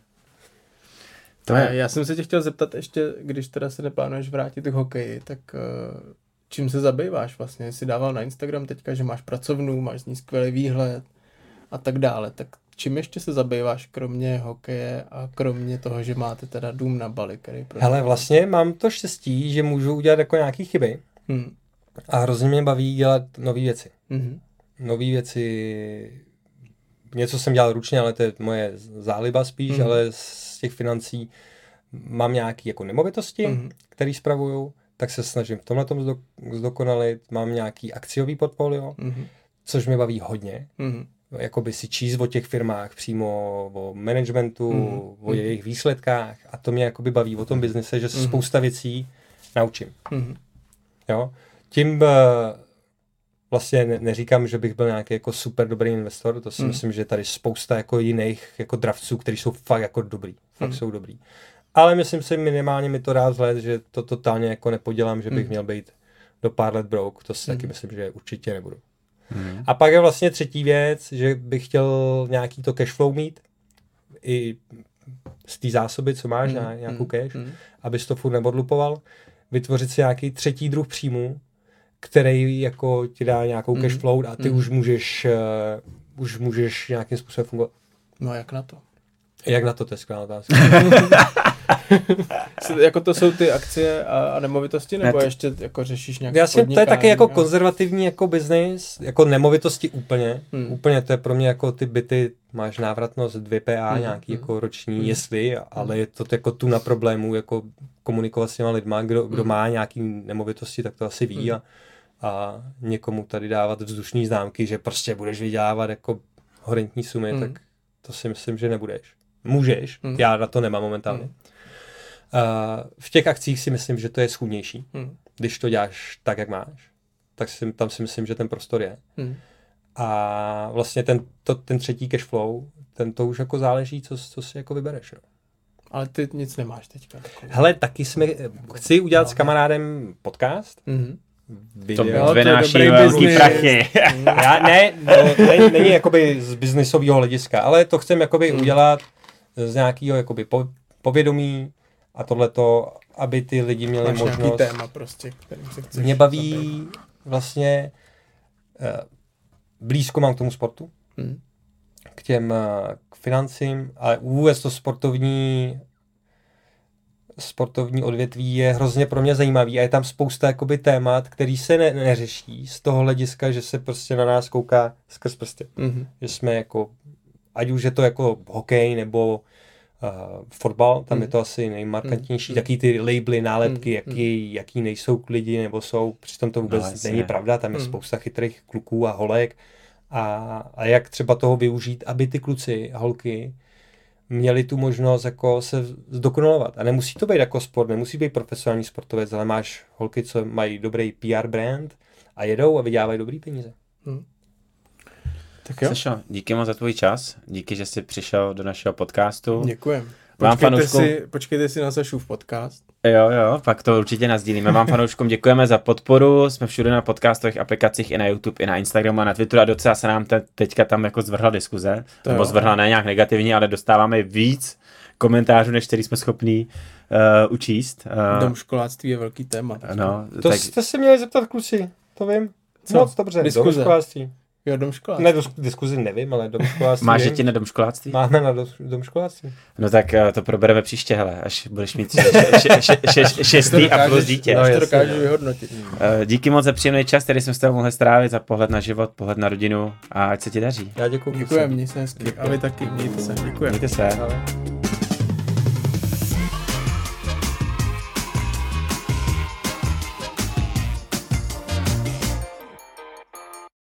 To je, Já jsem se tě chtěl zeptat ještě, když teda se neplánuješ vrátit k hokeji, tak eh, čím se zabýváš vlastně? Jsi dával na Instagram teďka, že máš pracovnu, máš z ní skvělý výhled a tak dále. Tak čím ještě se zabýváš kromě hokeje a kromě toho, že máte teda dům na Bali, který pro... Hele, vlastně mám to štěstí, že můžu udělat jako nějaký chyby Hmm. a hrozně mě baví dělat nové věci. Mhm. Nové věci, něco jsem dělal ručně, ale to je moje záliba spíš, Mhm. ale z těch financí mám nějaké jako nemovitosti, Mhm. které spravuju, tak se snažím v tomhle tom zdokonalit. Mám nějaký akciový portfolio, Mhm. což mě baví hodně. Mhm. Jakoby si číst o těch firmách přímo, o managementu, Mhm. o jejich výsledkách a to mě jakoby baví o tom biznise, že se Mhm. spousta věcí naučím. Mhm. Jo? Tím eh, vlastně ne, neříkám, že bych byl nějaký jako super dobrý investor, to si Mm. myslím, že tady spousta jako jiných jako dravců, kteří jsou fakt jako dobrý, fakt Mm. jsou dobrý. Ale myslím si, minimálně mi to dá vzhled, že to totálně jako nepodělám, že bych Mm. měl být do pár let broke, to si Mm. taky myslím, že určitě nebudu. Mhm. A pak je vlastně třetí věc, že bych chtěl nějaký to cash flow mít, i z té zásoby, co máš, Mhm. na nějakou Mhm. cash, Mhm. abys to furt neodlupoval, vytvořit si nějaký třetí druh příjmu, který jako ti dá nějakou Mhm. cash flow a ty Mhm. už můžeš uh, už můžeš nějakým způsobem fungovat. No jak na to? Jak na to, to je skvělá otázka. Jako to jsou ty akcie a, a nemovitosti, nebo Ne, to- ještě jako řešíš nějaké Já si, to je taky jako a- konzervativní jako biznis, jako nemovitosti úplně. Hmm. Úplně to je pro mě jako ty byty, máš návratnost 2PA Hmm, nějaký hmm. jako roční, Hmm. jestli, ale je to jako tu na problému, jako komunikovat s těma lidma, kdo, kdo Hmm. má nějaký nemovitosti, tak to asi ví Hmm. a, a někomu tady dávat vzdušní známky, že prostě budeš vydělávat jako horentní sumy, Hmm. tak to si myslím, že nebudeš. Můžeš, Hmm. já na to nemám momentálně. Hmm. Uh, v těch akcích si myslím, že to je schůdnější Hmm. když to děláš tak, jak máš, tak si, tam si myslím, že ten prostor je. Hmm. A vlastně ten, to, ten třetí cash flow, ten to už jako záleží, co, co si jako vybereš. No. Ale ty nic nemáš teďka. takový. Hele, taky jsme, chci udělat s kamarádem podcast. Mhm. To Video. to je vynáší dobrý velký prachy. Já, ne, no, ne, není jakoby z biznisového hlediska, ale to chcem jakoby Hmm. udělat z nějakého jakoby po, povědomí a tohleto, aby ty lidi měli Máš nějaký možnost... téma prostě, kterým se chceš Mě zabývat. baví vlastně eh, blízko mám k tomu sportu, Mhm. k těm eh, k financím, ale vůbec to sportovní sportovní odvětví je hrozně pro mě zajímavý a je tam spousta jakoby témat, který se ne- neřeší z toho hlediska, že se prostě na nás kouká skrz prsty. Mhm. Že jsme jako, ať už je to jako hokej nebo uh, fotbal, tam Mm. je to asi nejmarkantnější, Mm. taky ty labely, nálepky, Mm. jaký, jaký nejsou lidi nebo jsou, přitom to vůbec No, jasně. není pravda, tam je Mm. spousta chytrých kluků a holek a, a jak třeba toho využít, aby ty kluci a holky měli tu možnost jako se zdokonalovat. A nemusí to být jako sport, nemusí být profesionální sportovec, ale máš holky, co mají dobrý PR brand a jedou a vydělávají dobrý peníze. Tak jo, Sešo, díky moc za tvůj čas. Díky, že jsi přišel do našeho podcastu. děkujem. Vám Počkejte fanouškům- si, počkejte si na Sašův podcast. Jo, jo, pak to určitě nazdílíme. Vám fanouškům děkujeme za podporu. Jsme všude na podcastových aplikacích, i na YouTube, i na Instagramu a na Twitteru a docela se nám te, teďka tam jako zvrhla diskuze. To nebo jo. zvrhla ne nějak negativně, ale dostáváme víc komentářů, než který jsme schopní uh, učíst. Uh, Dom školáctví je velký téma. no, To tak, jste se měli zeptat kluci, to vím. Co? Moc dobře, Diskuze. do školáctví. Jo, dom škola. Ne, diskuzi nevím, ale domškoláctví. Máš děti na domškoláctví? Máme na domškoláctví. No tak eh, to probereme příště, hele, až budeš mít še- še- še- še- šestý a plus dítě. No, to dokážu no. vyhodnotit. Eh, Díky moc za příjemný čas, který jsme s tebou mohli strávit, za pohled na život, pohled na rodinu a ať se ti daří. Já děkuji. Děkujem, měj se hezky. A vy taky, mějte se. Děkujem. Mějte se. Ale...